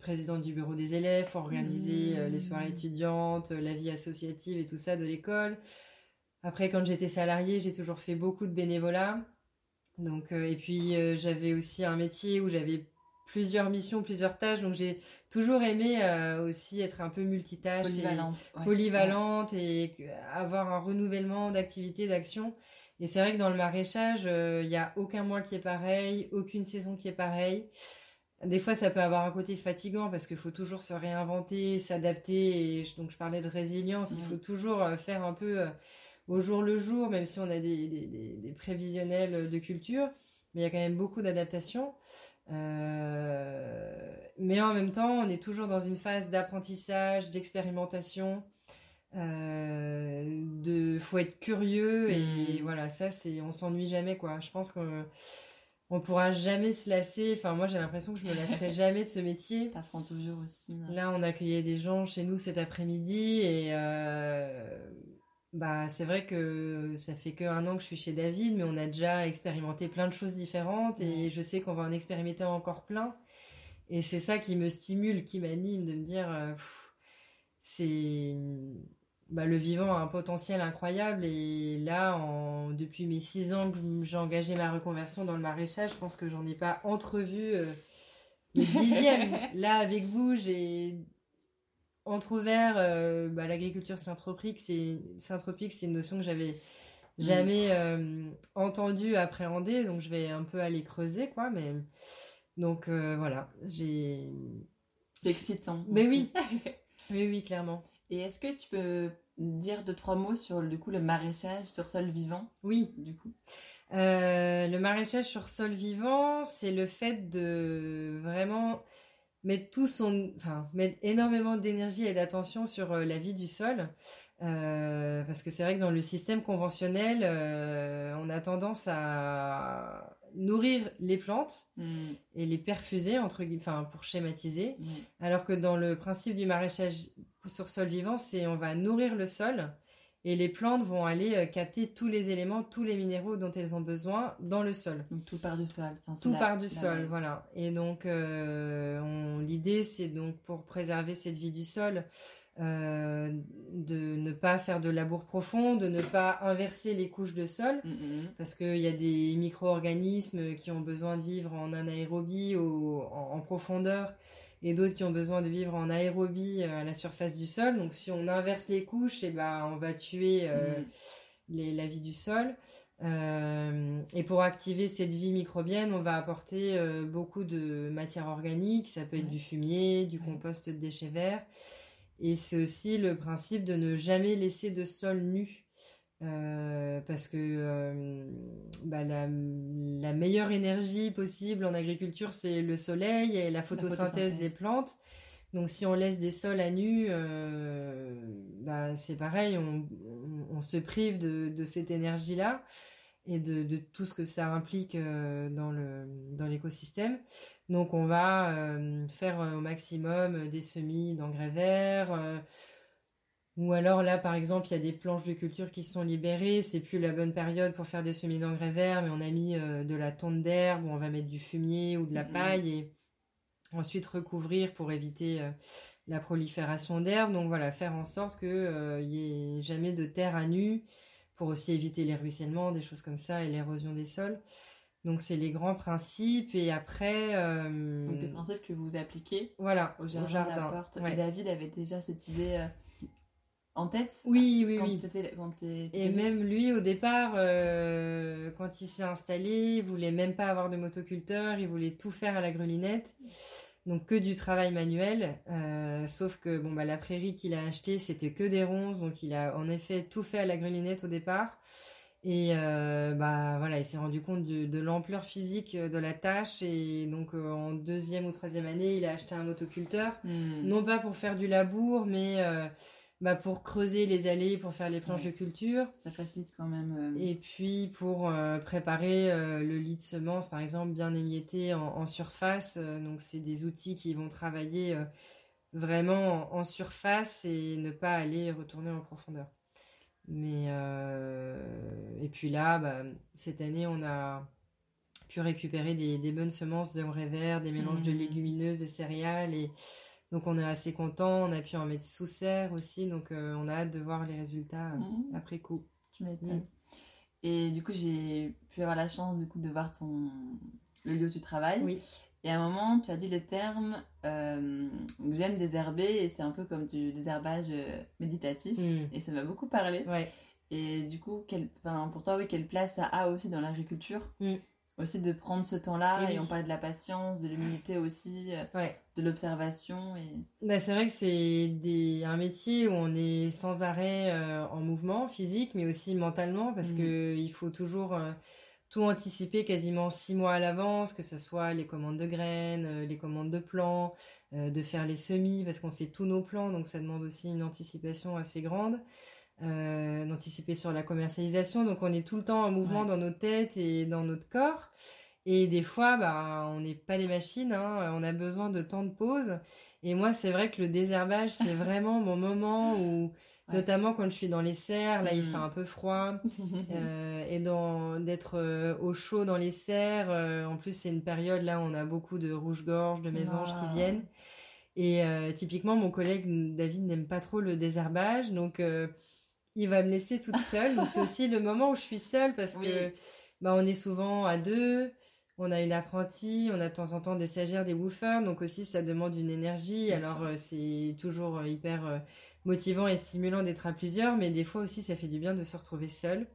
présidente du bureau des élèves, pour organiser euh, les soirées étudiantes, euh, la vie associative et tout ça de l'école. Après, quand j'étais salariée, j'ai toujours fait beaucoup de bénévolat. Donc, euh, et puis, euh, j'avais aussi un métier où j'avais plusieurs missions, plusieurs tâches. Donc, j'ai toujours aimé euh, aussi être un peu multitâche. et- Polyvalente. ouais. polyvalente et avoir un renouvellement d'activités, d'actions. Et c'est vrai que dans le maraîchage, il n'y a aucun mois qui est pareil, aucune saison qui est pareille. Des fois, ça peut avoir un côté fatigant parce qu'il faut toujours se réinventer, s'adapter. Et je- donc, je parlais de résilience. Il faut toujours faire un peu au jour le jour, même si on a des, des, des- des prévisionnels de culture. Mais il y a quand même beaucoup d'adaptation. Euh, mais en même temps, on est toujours dans une phase d'apprentissage, d'expérimentation. Euh, de faut être curieux et Mm. voilà ça c'est on s'ennuie jamais quoi je pense qu'on on pourra jamais se lasser enfin moi j'ai l'impression que je me lasserai jamais de ce métier T'apprends toujours aussi. Là, on accueillait des gens chez nous cet après-midi et euh, bah c'est vrai que ça fait que un an que je suis chez David, mais on a déjà expérimenté plein de choses différentes et je sais qu'on va en expérimenter encore plein. Et c'est ça qui me stimule, qui m'anime, de me dire euh, c'est bah, le vivant a un potentiel incroyable et là, en, depuis mes six ans que j'ai engagé ma reconversion dans le maraîchage, je pense que j'en ai pas entrevu euh, le dixième. Là, avec vous, j'ai entreouvert euh, bah, l'agriculture synthropique. C'est synthropique, c'est une notion que j'avais jamais euh, entendue, appréhendée, donc je vais un peu aller creuser, quoi. Mais donc euh, voilà, j'ai. C'est excitant. Mais aussi. oui, oui, oui, clairement. Et est-ce que tu peux dire deux, trois mots sur du coup, le maraîchage sur sol vivant? Oui. du coup Euh, le maraîchage sur sol vivant, c'est le fait de vraiment mettre tout son, enfin, mettre énormément d'énergie et d'attention sur euh, la vie du sol. Euh, parce que c'est vrai que dans le système conventionnel, euh, on a tendance à nourrir les plantes Hmm, et les perfuser, entre guillemets, enfin, pour schématiser. ouais. Alors que dans le principe du maraîchage sur sol vivant, c'est on va nourrir le sol et les plantes vont aller euh, capter tous les éléments, tous les minéraux dont elles ont besoin dans le sol. Donc tout part du sol. Enfin, Tout la- part du sol, base. voilà. Et donc, euh, l'idée, c'est donc pour préserver cette vie du sol, euh, de ne pas faire de labour profond, de ne pas inverser les couches de sol, Mm, mm, parce qu'il y a des micro-organismes qui ont besoin de vivre en anaérobie en, en profondeur et d'autres qui ont besoin de vivre en aérobie euh, à la surface du sol. Donc si on inverse les couches, et ben, on va tuer euh, Mm. les- la vie du sol. Euh, et pour activer cette vie microbienne, on va apporter euh, beaucoup de matière organique. Ça peut être du fumier, du compost de déchets verts. Et c'est aussi le principe de ne jamais laisser de sol nu. Euh, parce que euh, bah, la, la meilleure énergie possible en agriculture, c'est le soleil et la photosynthèse, photosynthèse. des plantes. Donc si on laisse des sols à nu, euh, bah, c'est pareil, on, on- on se prive de, de cette énergie-là et de, de tout ce que ça implique dans le dans l'écosystème. Donc on va faire au maximum des semis d'engrais verts. Euh, ou alors là, par exemple, il y a des planches de culture qui sont libérées. C'est plus la bonne période pour faire des semis d'engrais verts, mais on a mis euh, de la tonte d'herbe, on va mettre du fumier ou de la paille et ensuite recouvrir pour éviter euh, la prolifération d'herbes. Donc voilà, faire en sorte qu'il n'y ait jamais de terre à nu pour aussi éviter les ruissellements, des choses comme ça et l'érosion des sols. Donc c'est les grands principes et après euh, Donc des principes que vous appliquez voilà au au jardin, jardin. porte. Ouais. Et David avait déjà cette idée. En tête Oui, oui, quand oui. quand Et même lui, au départ, euh, quand il s'est installé, il voulait même pas avoir de motoculteur, il voulait tout faire à la grelinette. Donc que du travail manuel. Euh, sauf que bon bah la prairie qu'il a achetée, c'était que des ronces, donc il a en effet tout fait à la grelinette au départ. Et euh, bah voilà, il s'est rendu compte de, de l'ampleur physique de la tâche. Et donc euh, en deuxième ou troisième année, il a acheté un motoculteur Hmm. non pas pour faire du labour, mais bah, pour creuser les allées, pour faire les planches Ouais. de culture, Ça facilite quand même. euh, et puis pour euh, préparer euh, le lit de semences, par exemple, bien émietté en, en surface. Donc c'est des outils qui vont travailler vraiment en, en surface et ne pas aller retourner en profondeur. Mais et puis là, bah, cette année, on a pu récupérer des, des bonnes semences d'engrais verts, des mélanges de Mhm. légumineuses, de céréales et donc on est assez content. On a pu en mettre sous serre aussi, donc euh, on a hâte de voir les résultats euh, Mhm. après coup. Tu m'étonnes. Et du coup, j'ai pu avoir la chance du coup de voir ton le lieu où tu travailles. Oui. Et à un moment, tu as dit le terme euh, j'aime désherber et c'est un peu comme du désherbage méditatif. Mm. Et ça m'a beaucoup parlé. Ouais. Et du coup, enfin, pour toi, oui, quelle place ça a aussi dans l'agriculture? Mm. Aussi de prendre ce temps-là. Et Et, oui. on parlait de la patience, de l'humilité aussi, euh, Ouais. de l'observation. Et... Bah, c'est vrai que c'est des, un métier où on est sans arrêt euh, en mouvement physique, mais aussi mentalement, parce Mhm. que il faut toujours euh, tout anticiper quasiment six mois à l'avance, que ce soit les commandes de graines, les commandes de plants, euh, de faire les semis, parce qu'on fait tous nos plans, donc ça demande aussi une anticipation assez grande. Euh, d'anticiper sur la commercialisation, donc on est tout le temps en mouvement Ouais. dans nos têtes et dans notre corps. Et des fois, bah, on n'est pas des machines, hein, on a besoin de temps de pause. Et moi, c'est vrai que le désherbage, c'est vraiment mon moment où, Ouais. notamment quand je suis dans les serres, là, il Mm. fait un peu froid. Euh, et dans d'être euh, au chaud dans les serres. euh, en plus, c'est une période là où on a beaucoup de rouge-gorge, de mésanges qui viennent. Et typiquement, mon collègue David n'aime pas trop le désherbage, donc il va me laisser toute seule. donc c'est aussi le moment où je suis seule parce Oui. que bah, on est souvent à deux. On a une apprentie, on a de temps en temps des stagiaires, des woofers, donc aussi ça demande une énergie. Bien Alors euh, c'est toujours euh, hyper euh, motivant et stimulant d'être à plusieurs, mais des fois aussi ça fait du bien de se retrouver seul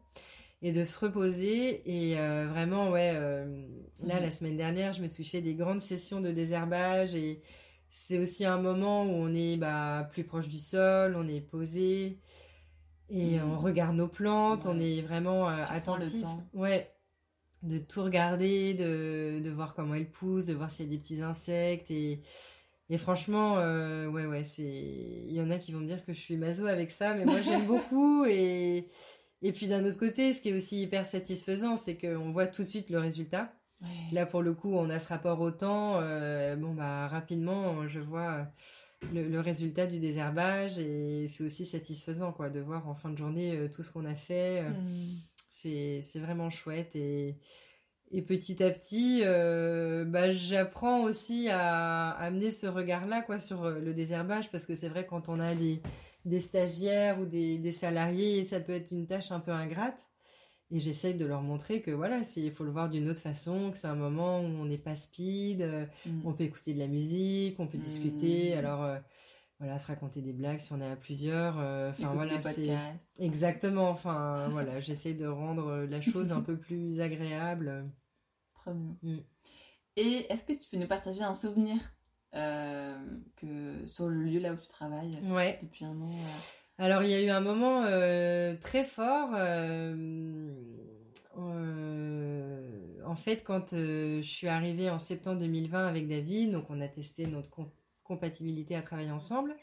et de se reposer. Et euh, vraiment, ouais, là Mhm. la semaine dernière, je me suis fait des grandes sessions de désherbage et c'est aussi un moment où on est bah, plus proche du sol, on est posé et Mhm. on regarde nos plantes, on est vraiment euh, attentif. Ouais, de tout regarder, de, de voir comment elles poussent, de voir s'il y a des petits insectes et et franchement, euh, ouais, ouais, c'est. Il y en a qui vont me dire que je suis maso avec ça, mais moi j'aime beaucoup. Et, et puis d'un autre côté, ce qui est aussi hyper satisfaisant, c'est qu'on voit tout de suite le résultat. Ouais. Là, pour le coup, on a ce rapport au temps. euh, bon, bah, rapidement, je vois le, le résultat du désherbage et c'est aussi satisfaisant, quoi, de voir en fin de journée euh, tout ce qu'on a fait. euh, Mm. c'est vraiment chouette et, et petit à petit, euh, bah, j'apprends aussi à amener ce regard-là quoi sur le désherbage parce que c'est vrai quand on a des, des stagiaires ou des, des salariés, ça peut être une tâche un peu ingrate. Et j'essaye de leur montrer que voilà, il faut le voir d'une autre façon, que c'est un moment où on n'est pas speed, euh, Mm. on peut écouter de la musique, on peut Mm. discuter, alors euh, voilà, se raconter des blagues si on est à plusieurs. euh, Enfin voilà, c'est. Exactement, enfin voilà, j'essaie de rendre la chose un peu plus agréable. Trop bien. Mm. Et est-ce que tu peux nous partager un souvenir euh, que sur le lieu là où tu travailles Ouais. depuis un an euh, Alors il y a eu un moment euh, très fort. euh, euh, en fait, quand je suis arrivée en septembre 2020 avec David, donc on a testé notre com- compatibilité à travailler ensemble.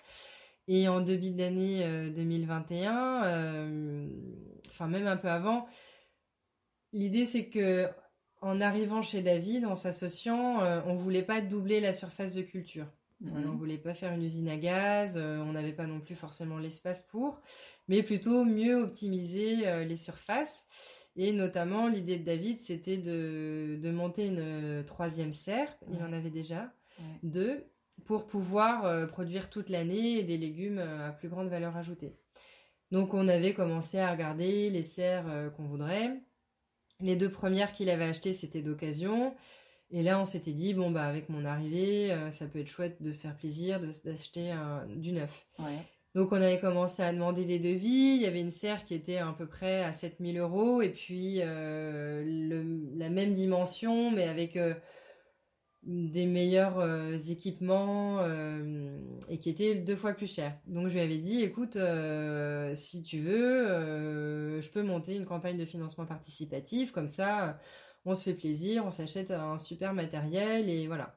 Et en début d'année euh, 2021, euh, enfin même un peu avant, l'idée c'est que en arrivant chez David, en s'associant, euh, on voulait pas doubler la surface de culture. On mhm. voulait pas faire une usine à gaz, euh, on n'avait pas non plus forcément l'espace pour, mais plutôt mieux optimiser euh, les surfaces. Et notamment, l'idée de David, c'était de, de monter une euh, troisième serre, il en avait déjà Ouais. deux, pour pouvoir euh, produire toute l'année des légumes à plus grande valeur ajoutée. Donc on avait commencé à regarder les serres qu'on voudrait. Les deux premières qu'il avait achetées, c'était d'occasion. Et là, on s'était dit, bon, bah, avec mon arrivée, euh, ça peut être chouette de se faire plaisir, d'acheter du neuf. Ouais. Donc on avait commencé à demander des devis, il y avait une serre qui était à peu près à 7000 euros, et puis euh, le, la même dimension, mais avec euh, des meilleurs équipements, et qui était deux fois plus cher. Donc je lui avais dit, écoute, si tu veux, je peux monter une campagne de financement participatif, comme ça on se fait plaisir, on s'achète un super matériel, et voilà.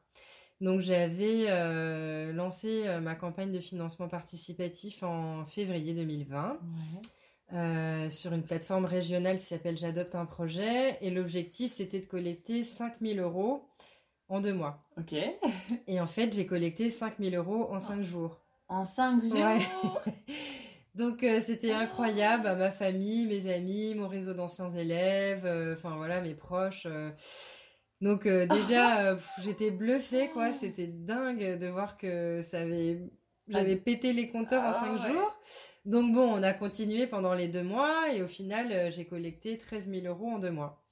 Donc j'avais euh, lancé euh, ma campagne de financement participatif en février 2020 Ouais. euh, sur une plateforme régionale qui s'appelle J'adopte un projet et l'objectif c'était de collecter 5000 euros en deux mois. Ok. Et en fait j'ai collecté 5000 euros en cinq jours. En 5 jours? Ouais. Donc euh, c'était incroyable, à ma famille, mes amis, mon réseau d'anciens élèves, euh, enfin voilà mes proches. euh. Donc déjà j'étais bluffée quoi, c'était dingue de voir que ça avait, j'avais pété les compteurs en Ah, cinq ouais. jours. Donc bon, on a continué pendant les deux mois et au final j'ai collecté 13 000 euros en deux mois.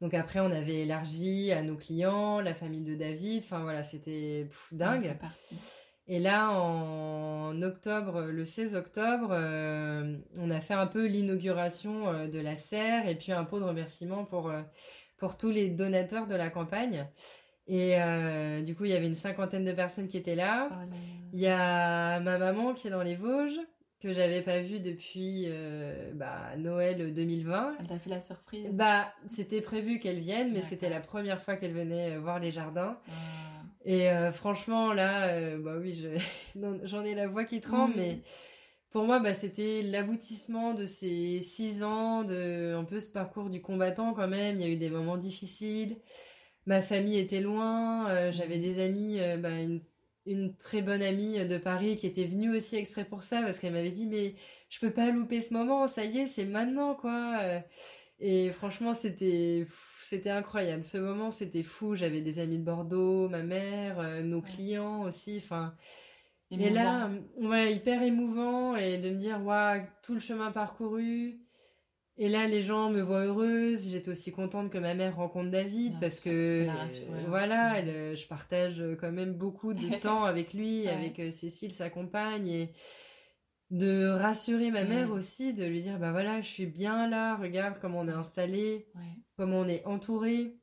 Donc après on avait élargi à nos clients, la famille de David, enfin voilà c'était dingue. Parti. Et là, en octobre, le 16 octobre, euh, on a fait un peu l'inauguration euh, de la serre et puis un pot de remerciement pour, euh, pour tous les donateurs de la campagne. Et euh, du coup, il y avait une cinquantaine de personnes qui étaient là. Oh là. Il y a ma maman qui est dans les Vosges, que j'avais pas vue depuis euh, bah, Noël 2020. Elle t'a fait la surprise. Bah, c'était prévu qu'elle vienne, mais c'était la première fois qu'elle venait voir les jardins. Ah. Et euh, franchement, là, euh, bah oui, je... j'en ai la voix qui tremble, Mhm. mais pour moi, bah, c'était l'aboutissement de ces six ans, de un peu ce parcours du combattant quand même. Il y a eu des moments difficiles. Ma famille était loin. euh, j'avais des amis, bah, une, une très bonne amie de Paris qui était venue aussi exprès pour ça parce qu'elle m'avait dit mais je peux pas louper ce moment. Ça y est, c'est maintenant quoi. Euh, Et franchement, c'était c'était incroyable. Ce moment, c'était fou. J'avais des amis de Bordeaux, ma mère, euh, nos Ouais. clients aussi. Enfin, et là, ouais, hyper émouvant et de me dire, waouh, tout le chemin parcouru. Et là, les gens me voient heureuse. J'étais aussi contente que ma mère rencontre David Bien parce sûr, que, euh, voilà, elle, euh, je partage quand même beaucoup de temps avec lui, Ouais. avec euh, Cécile, sa compagne, et de rassurer ma mère Mm. aussi, de lui dire, bah voilà, je suis bien là, regarde comment on est installé, Ouais. comment on est entouré.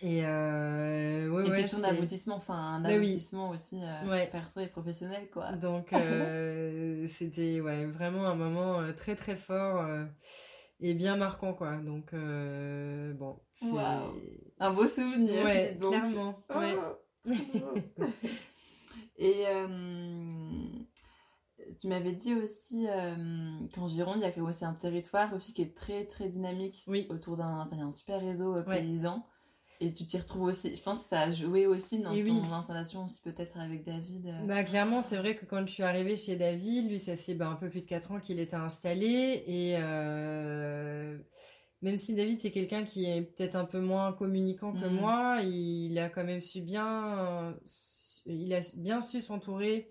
Et euh, ouais, Et ouais, question c'est- d'aboutissement, enfin un oui. aboutissement aussi euh, Ouais. perso et professionnel quoi. Donc euh, c'était ouais, vraiment un moment euh, très très fort euh, et bien marquant quoi. Donc bon, c'est. Un beau souvenir. ouais, donc. clairement. Ouais. Oh. et tu m'avais dit aussi euh, qu'en Gironde, il y a quand même aussi un territoire aussi qui est très très dynamique Oui. autour d'un enfin, un super réseau euh, Ouais. paysan. Et tu t'y retrouves aussi. Je pense que ça a joué aussi dans Et ton oui. installation aussi peut-être avec David. euh. Bah clairement, c'est vrai que quand je suis arrivée chez David, lui ça faisait bah, un peu plus de 4 ans qu'il était installé et euh, même si David c'est quelqu'un qui est peut-être un peu moins communicant que Mhm. moi, il a quand même su bien il a bien su s'entourer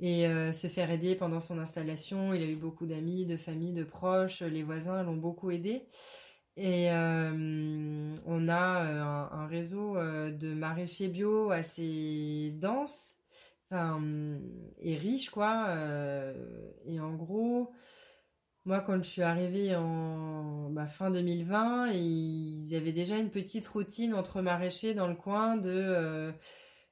et euh, se faire aider pendant son installation. Il a eu beaucoup d'amis, de familles, de proches, les voisins l'ont beaucoup aidé. Et euh, on a euh, un, réseau de maraîchers bio assez dense, enfin, et riche, quoi. et en gros, moi, quand je suis arrivée en bah, fin 2020, ils avaient déjà une petite routine entre maraîchers dans le coin de,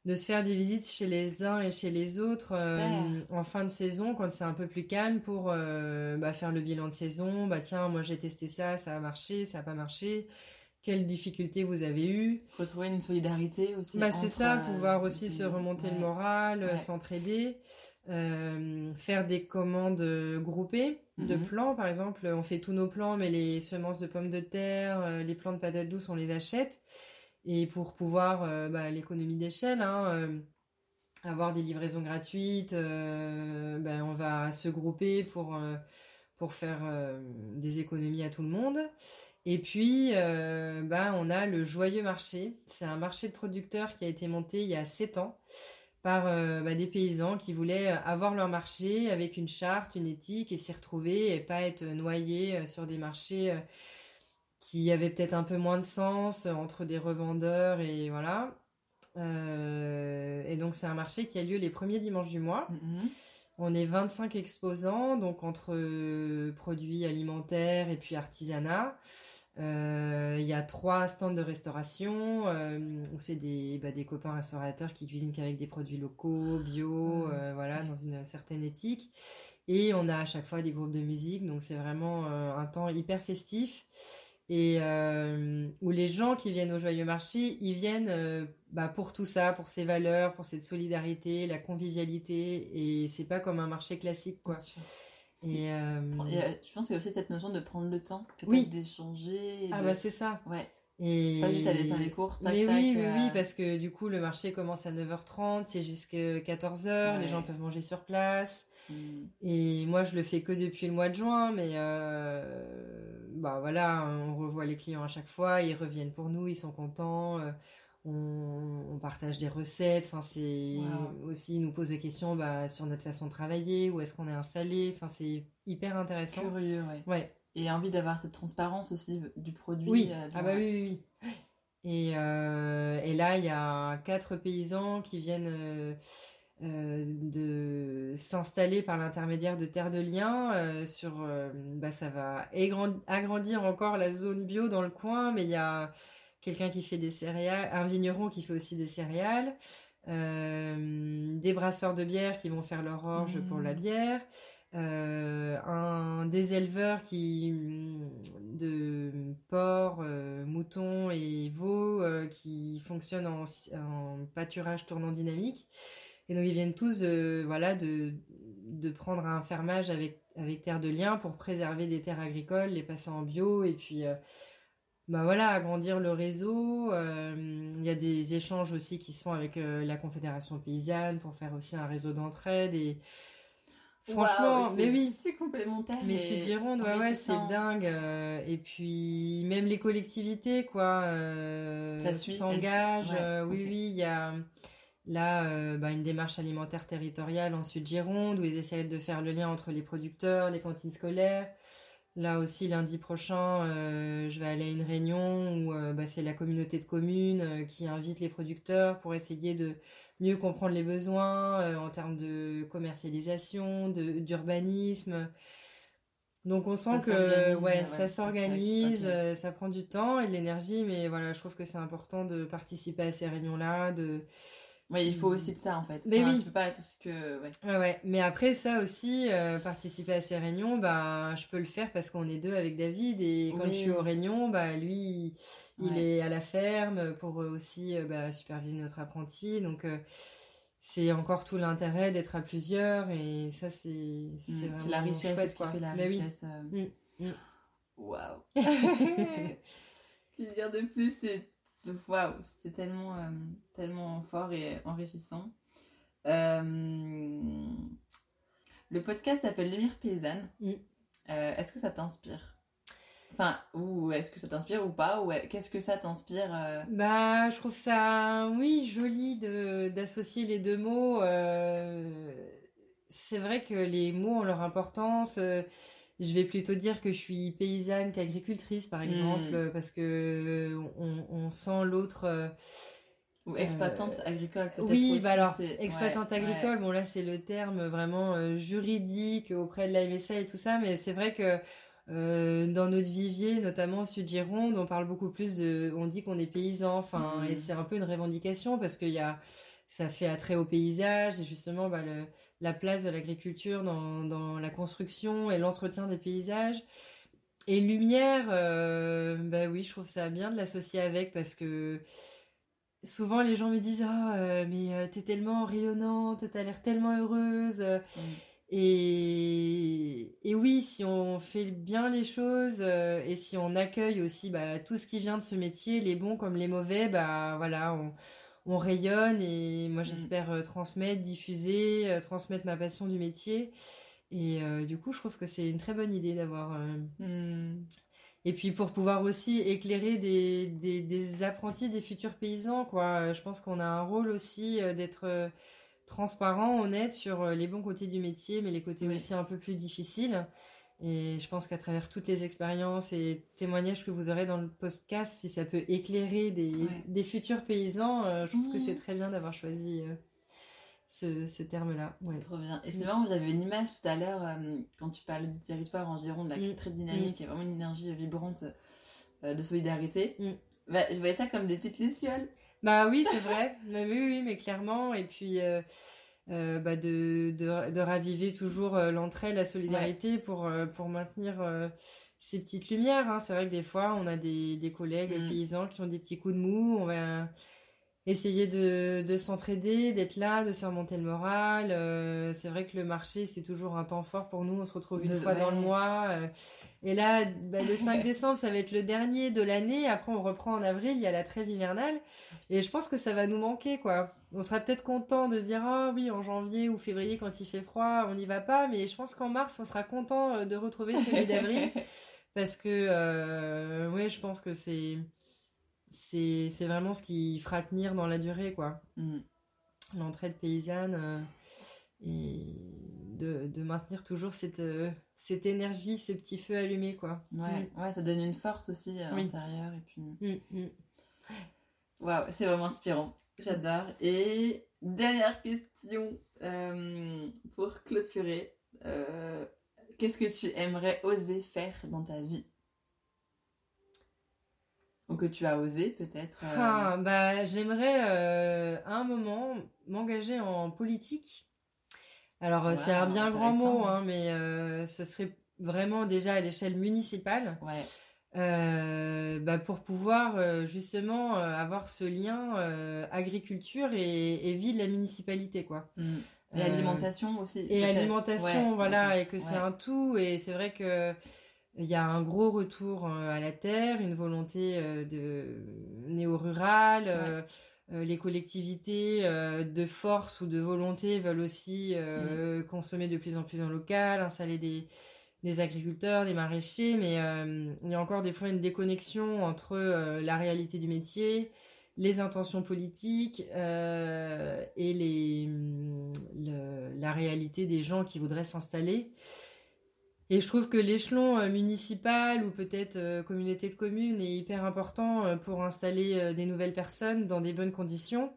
de se faire des visites chez les uns et chez les autres euh, en fin de saison, quand c'est un peu plus calme, pour euh, bah, faire le bilan de saison. Bah tiens, moi j'ai testé ça, ça a marché, ça a pas marché. Quelles difficultés vous avez eues? Retrouver une solidarité aussi. bah, c'est ça, euh, pouvoir aussi se remonter le moral, Ouais. s'entraider, faire des commandes groupées de plants, par exemple. On fait tous nos plants, mais les semences de pommes de terre, les plants de patates douces, on les achète. Et pour pouvoir, euh, bah, l'économie d'échelle, hein, euh, avoir des livraisons gratuites, euh, ben, on va se grouper pour, pour faire des économies à tout le monde. Et puis, ben, on a le Joyeux Marché. C'est un marché de producteurs qui a été monté il y a 7 ans par bah, des paysans qui voulaient avoir leur marché avec une charte, une éthique et s'y retrouver et pas être noyés sur des marchés qui avaient peut-être un peu moins de sens euh, entre des revendeurs et voilà. Euh, et donc c'est un marché qui a lieu les premiers dimanches du mois. Mhm. On est 25 exposants, donc entre produits alimentaires et puis artisanat. Il y a trois stands de restauration. c'est des, bah, des copains restaurateurs qui cuisinent qu'avec des produits locaux, bio, voilà, dans une certaine éthique. Et on a à chaque fois des groupes de musique, donc c'est vraiment un temps hyper festif et euh, où les gens qui viennent au joyeux marché, ils viennent euh, bah, pour tout ça, pour ces valeurs, pour cette solidarité, la convivialité, et c'est pas comme un marché classique, quoi. Et, euh, je pense qu'il y a aussi cette notion de prendre le temps, peut-être d'échanger. Ah bah c'est ça. Ouais. Et... Pas juste aller faire des courses. mais oui, oui, oui, parce que du coup, le marché commence à 9h30, c'est jusqu'à 14h, les gens peuvent manger sur place. Mm. Et moi, je le fais que depuis le mois de juin, mais bah voilà, on revoit les clients à chaque fois, ils reviennent pour nous, ils sont contents. Euh, on, partage des recettes. Enfin, c'est aussi ils nous posent des questions bah, sur notre façon de travailler, où est-ce qu'on est installé. Enfin, c'est hyper intéressant. Curieux, ouais. ouais. Et envie d'avoir cette transparence aussi du produit. Oui. Euh, ah bah oui, oui, oui. Et, euh, et là, il y a quatre paysans qui viennent euh, de s'installer par l'intermédiaire de Terre de Liens. Sur, bah, ça va agrandir encore la zone bio dans le coin, mais il y a quelqu'un qui fait des céréales, un vigneron qui fait aussi des céréales, des brasseurs de bière qui vont faire leur orge pour la mmh. bière. Un des éleveurs qui de porcs, moutons et veaux qui fonctionnent en, pâturage tournant dynamique et donc ils viennent tous de, voilà, de, de prendre un fermage avec, avec Terre de Liens pour préserver des terres agricoles, les passer en bio et puis euh, bah voilà, agrandir le réseau. Euh, il y a des échanges aussi qui se font avec euh, la Confédération paysanne pour faire aussi un réseau d'entraide et franchement, mais oui, c'est complémentaire. Mais Sud Gironde, ouais, ouais, c'est dingue. et puis même les collectivités, quoi, s'engagent. oui, oui, il y a Là, euh, bah, une démarche alimentaire territoriale en Sud-Gironde, où ils essayent de faire le lien entre les producteurs, les cantines scolaires. Là aussi, lundi prochain, euh, je vais aller à une réunion où euh, bah, c'est la communauté de communes qui invite les producteurs pour essayer de mieux comprendre les besoins en termes de commercialisation, d'urbanisme. Donc on sent que ouais, ça s'organise, ça prend du temps et de l'énergie, mais voilà, je trouve que c'est important de participer à ces réunions-là, de oui, il faut aussi de ça en fait. Mais oui. Tu peux pas être aussi que. Ouais. ouais, ouais. Mais après, ça aussi, euh, participer à ces réunions, bah, je peux le faire parce qu'on est deux avec David et quand je suis aux réunions, bah, lui, il est à la ferme pour aussi euh, bah, superviser notre apprenti. Donc, euh, c'est encore tout l'intérêt d'être à plusieurs et ça, c'est mm. vraiment la richesse, chouette, quoi. Qui fait la Mais richesse. Oui. Mm. Mm. Waouh! Qu'est-ce dire de plus? C'est waouh, c'était tellement, euh, tellement fort et enrichissant. Euh, le podcast s'appelle Lumière paysanne. Mm. Euh, est-ce que ça t'inspire? Enfin, ou est-ce que ça t'inspire ou pas? Ou qu'est-ce que ça t'inspire Bah, je trouve ça, oui, joli d'associer les deux mots. c'est vrai que les mots ont leur importance je vais plutôt dire que je suis paysanne qu'agricultrice, par exemple, hmm. parce que on, sent l'autre. Euh, ou exploitante agricole, peut-être. Oui, bah alors, exploitante agricole, bon là c'est le terme vraiment euh, juridique auprès de la MSA et tout ça, mais c'est vrai que euh, dans notre vivier, notamment au Sud-Gironde, on parle beaucoup plus de. On dit qu'on est paysan, enfin, et hmm. c'est un peu une revendication parce qu'il y a. Ça fait attrait au paysage et justement, bah, le, la place de l'agriculture dans, dans, la construction et l'entretien des paysages. Et lumière, euh, bah oui, je trouve ça bien de l'associer avec parce que souvent les gens me disent ah euh, mais euh, t'es tellement rayonnante, t'as l'air tellement heureuse. Mm. Et, et, oui, si on fait bien les choses et si on accueille aussi bah, tout ce qui vient de ce métier, les bons comme les mauvais, bah voilà, on, on rayonne et moi mm. j'espère euh, transmettre, diffuser, euh, transmettre ma passion du métier. Et euh, du coup, je trouve que c'est une très bonne idée d'avoir. Mm. Et puis pour pouvoir aussi éclairer des, des, apprentis, des futurs paysans, quoi. Je pense qu'on a un rôle aussi d'être transparent, honnête sur les bons côtés du métier, mais les côtés aussi un peu plus difficiles. Et je pense qu'à travers toutes les expériences et témoignages que vous aurez dans le podcast, si ça peut éclairer des, des futurs paysans, euh, je trouve que c'est mmh. très bien d'avoir choisi, euh, ce, ce terme-là. Ouais. Trop bien. Et c'est Mm. marrant, j'avais une image tout à l'heure euh, quand tu parlais du territoire en Gironde, là, qui est Mm. très dynamique, il y a vraiment une énergie vibrante de solidarité. Mm. Bah, je voyais ça comme des petites lucioles. Bah oui, c'est vrai. mais oui, oui, mais clairement. Et puis, euh, bah de, de, de raviver toujours euh, l'entraide, la solidarité pour, euh, pour maintenir euh, ces petites lumières. hein. C'est vrai que des fois, on a des, des collègues Mm. paysans qui ont des petits coups de mou. On va essayer de, de s'entraider, d'être là, de se remonter le moral. Euh, c'est vrai que le marché, c'est toujours un temps fort pour nous. On se retrouve une De- fois dans le mois. euh, et là, bah, le 5 décembre, ça va être le dernier de l'année. Après, on reprend en avril, il y a la trêve hivernale. Et je pense que ça va nous manquer, quoi. On sera peut-être content de se dire, ah oui, en janvier ou février, quand il fait froid, on n'y va pas. Mais je pense qu'en mars, on sera content euh, de retrouver celui d'avril. parce que, euh, ouais, je pense que c'est, c'est, c'est vraiment ce qui fera tenir dans la durée, quoi. Mm. L'entraide paysanne. euh, et de, de maintenir toujours cette, euh, cette énergie, ce petit feu allumé, quoi. Ouais, ouais, ça donne une force aussi euh, Oui. intérieure. Et puis, Mm, mm. waouh, c'est vraiment inspirant. J'adore. Et dernière question euh, pour clôturer. Euh, Qu'est-ce que tu aimerais oser faire dans ta vie? Ou que tu as osé peut-être euh, Ah, bah, j'aimerais euh, à un moment m'engager en politique. Alors, euh, c'est un bien grand mot, hein, mais euh, ce serait vraiment déjà à l'échelle municipale Ouais, bah, pour pouvoir justement avoir ce lien agriculture et, et vie de la municipalité, quoi. Mm. Et alimentation aussi. Et alimentation, Ouais, voilà, et que c'est un tout. Et c'est vrai que il y a un gros retour euh, à la terre, une volonté euh, de euh, euh, les collectivités euh, de force ou de volonté veulent aussi euh, consommer de plus en plus en local, installer des, des agriculteurs, des maraîchers, mais il y a encore des fois une déconnexion entre la réalité du métier, les intentions politiques et les, le- la réalité des gens qui voudraient s'installer. Et je trouve que l'échelon euh, municipal ou peut-être euh, communauté de communes est hyper important euh, pour installer des nouvelles personnes dans des bonnes conditions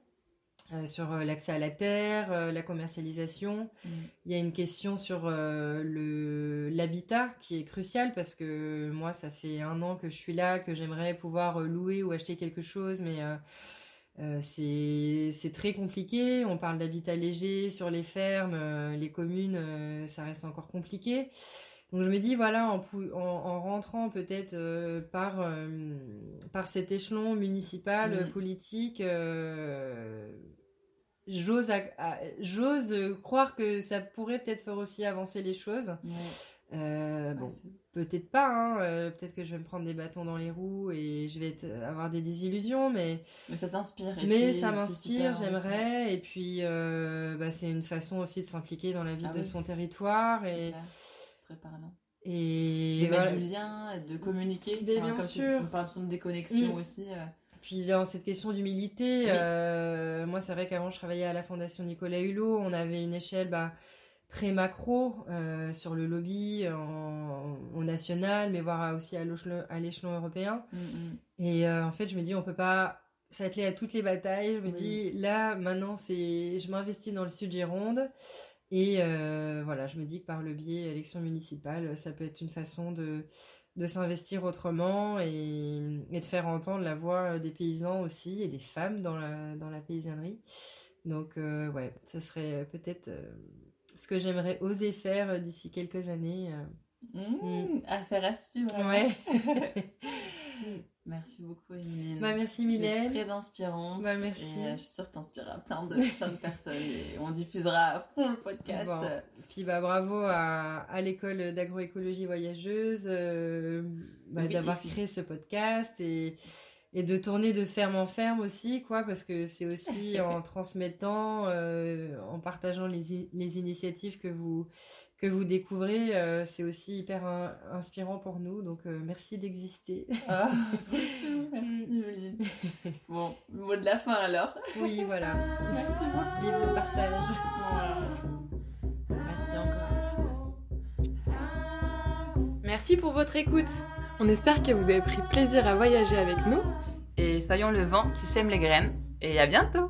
euh, sur euh, l'accès à la terre, euh, la commercialisation. Mm. Il y a une question sur le l'habitat qui est crucial parce que moi ça fait un an que je suis là, que j'aimerais pouvoir louer ou acheter quelque chose, mais c'est très compliqué. On parle d'habitat léger sur les fermes, les communes, ça reste encore compliqué. Donc je me dis voilà en, pou- en, en rentrant peut-être euh, par euh, par cet échelon municipal euh, politique, euh, j'ose croire que ça pourrait peut-être faire aussi avancer les choses. Ouais. Ouais, bon, peut-être pas, hein, peut-être que je vais me prendre des bâtons dans les roues et je vais être- avoir des désillusions, mais Mais ça t'inspire. mais ça m'inspire, j'aimerais. Et puis, bah, c'est une façon aussi de s'impliquer dans la vie Ah de oui. son territoire. Et, parlant. et de voilà. mettre du lien, de communiquer. Mais Enfin, bien comme tu- sûr. On parle de déconnexion Mm. aussi. euh, Puis dans cette question d'humilité, Oui. euh, moi c'est vrai qu'avant je travaillais à la Fondation Nicolas Hulot, on avait une échelle bah, très macro euh, sur le lobby en, au national, mais voire aussi à l'échelon européen. mm, mm. Et en fait, je me dis, on peut pas s'atteler à toutes les batailles. Je me Oui. dis, là, maintenant, c'est, je m'investis dans le sud Gironde. Et euh, voilà, je me dis que par le biais élection municipale, ça peut être une façon de, de s'investir autrement et, et de faire entendre la voix des paysans aussi et des femmes dans la, dans la paysannerie. Donc, euh, ouais, ce serait peut-être euh, ce que j'aimerais oser faire d'ici quelques années. euh. Mm, Affaire à suivre. vraiment. Ouais. Merci beaucoup, Emeline. bah, merci Mylène. très inspirante. Bah, merci. Et euh, je suis sûre que t'inspireras plein de, plein de personnes. Et on diffusera à fond le podcast. Bon. Puis bah bravo à, à l'école d'agroécologie voyageuse euh, bah, Oui, d'avoir créé ce podcast et, et de tourner de ferme en ferme aussi quoi parce que c'est aussi en transmettant, euh, en partageant les, les initiatives que vous que vous découvrez, euh, c'est aussi hyper in- inspirant pour nous donc euh, merci d'exister. Ah. Merci. Bon, mot de la fin alors. oui voilà, Merci beaucoup. vive le partage. Merci encore. Merci pour votre écoute. On espère que vous avez pris plaisir à voyager avec nous. Et soyons le vent qui sème les graines. Et à bientôt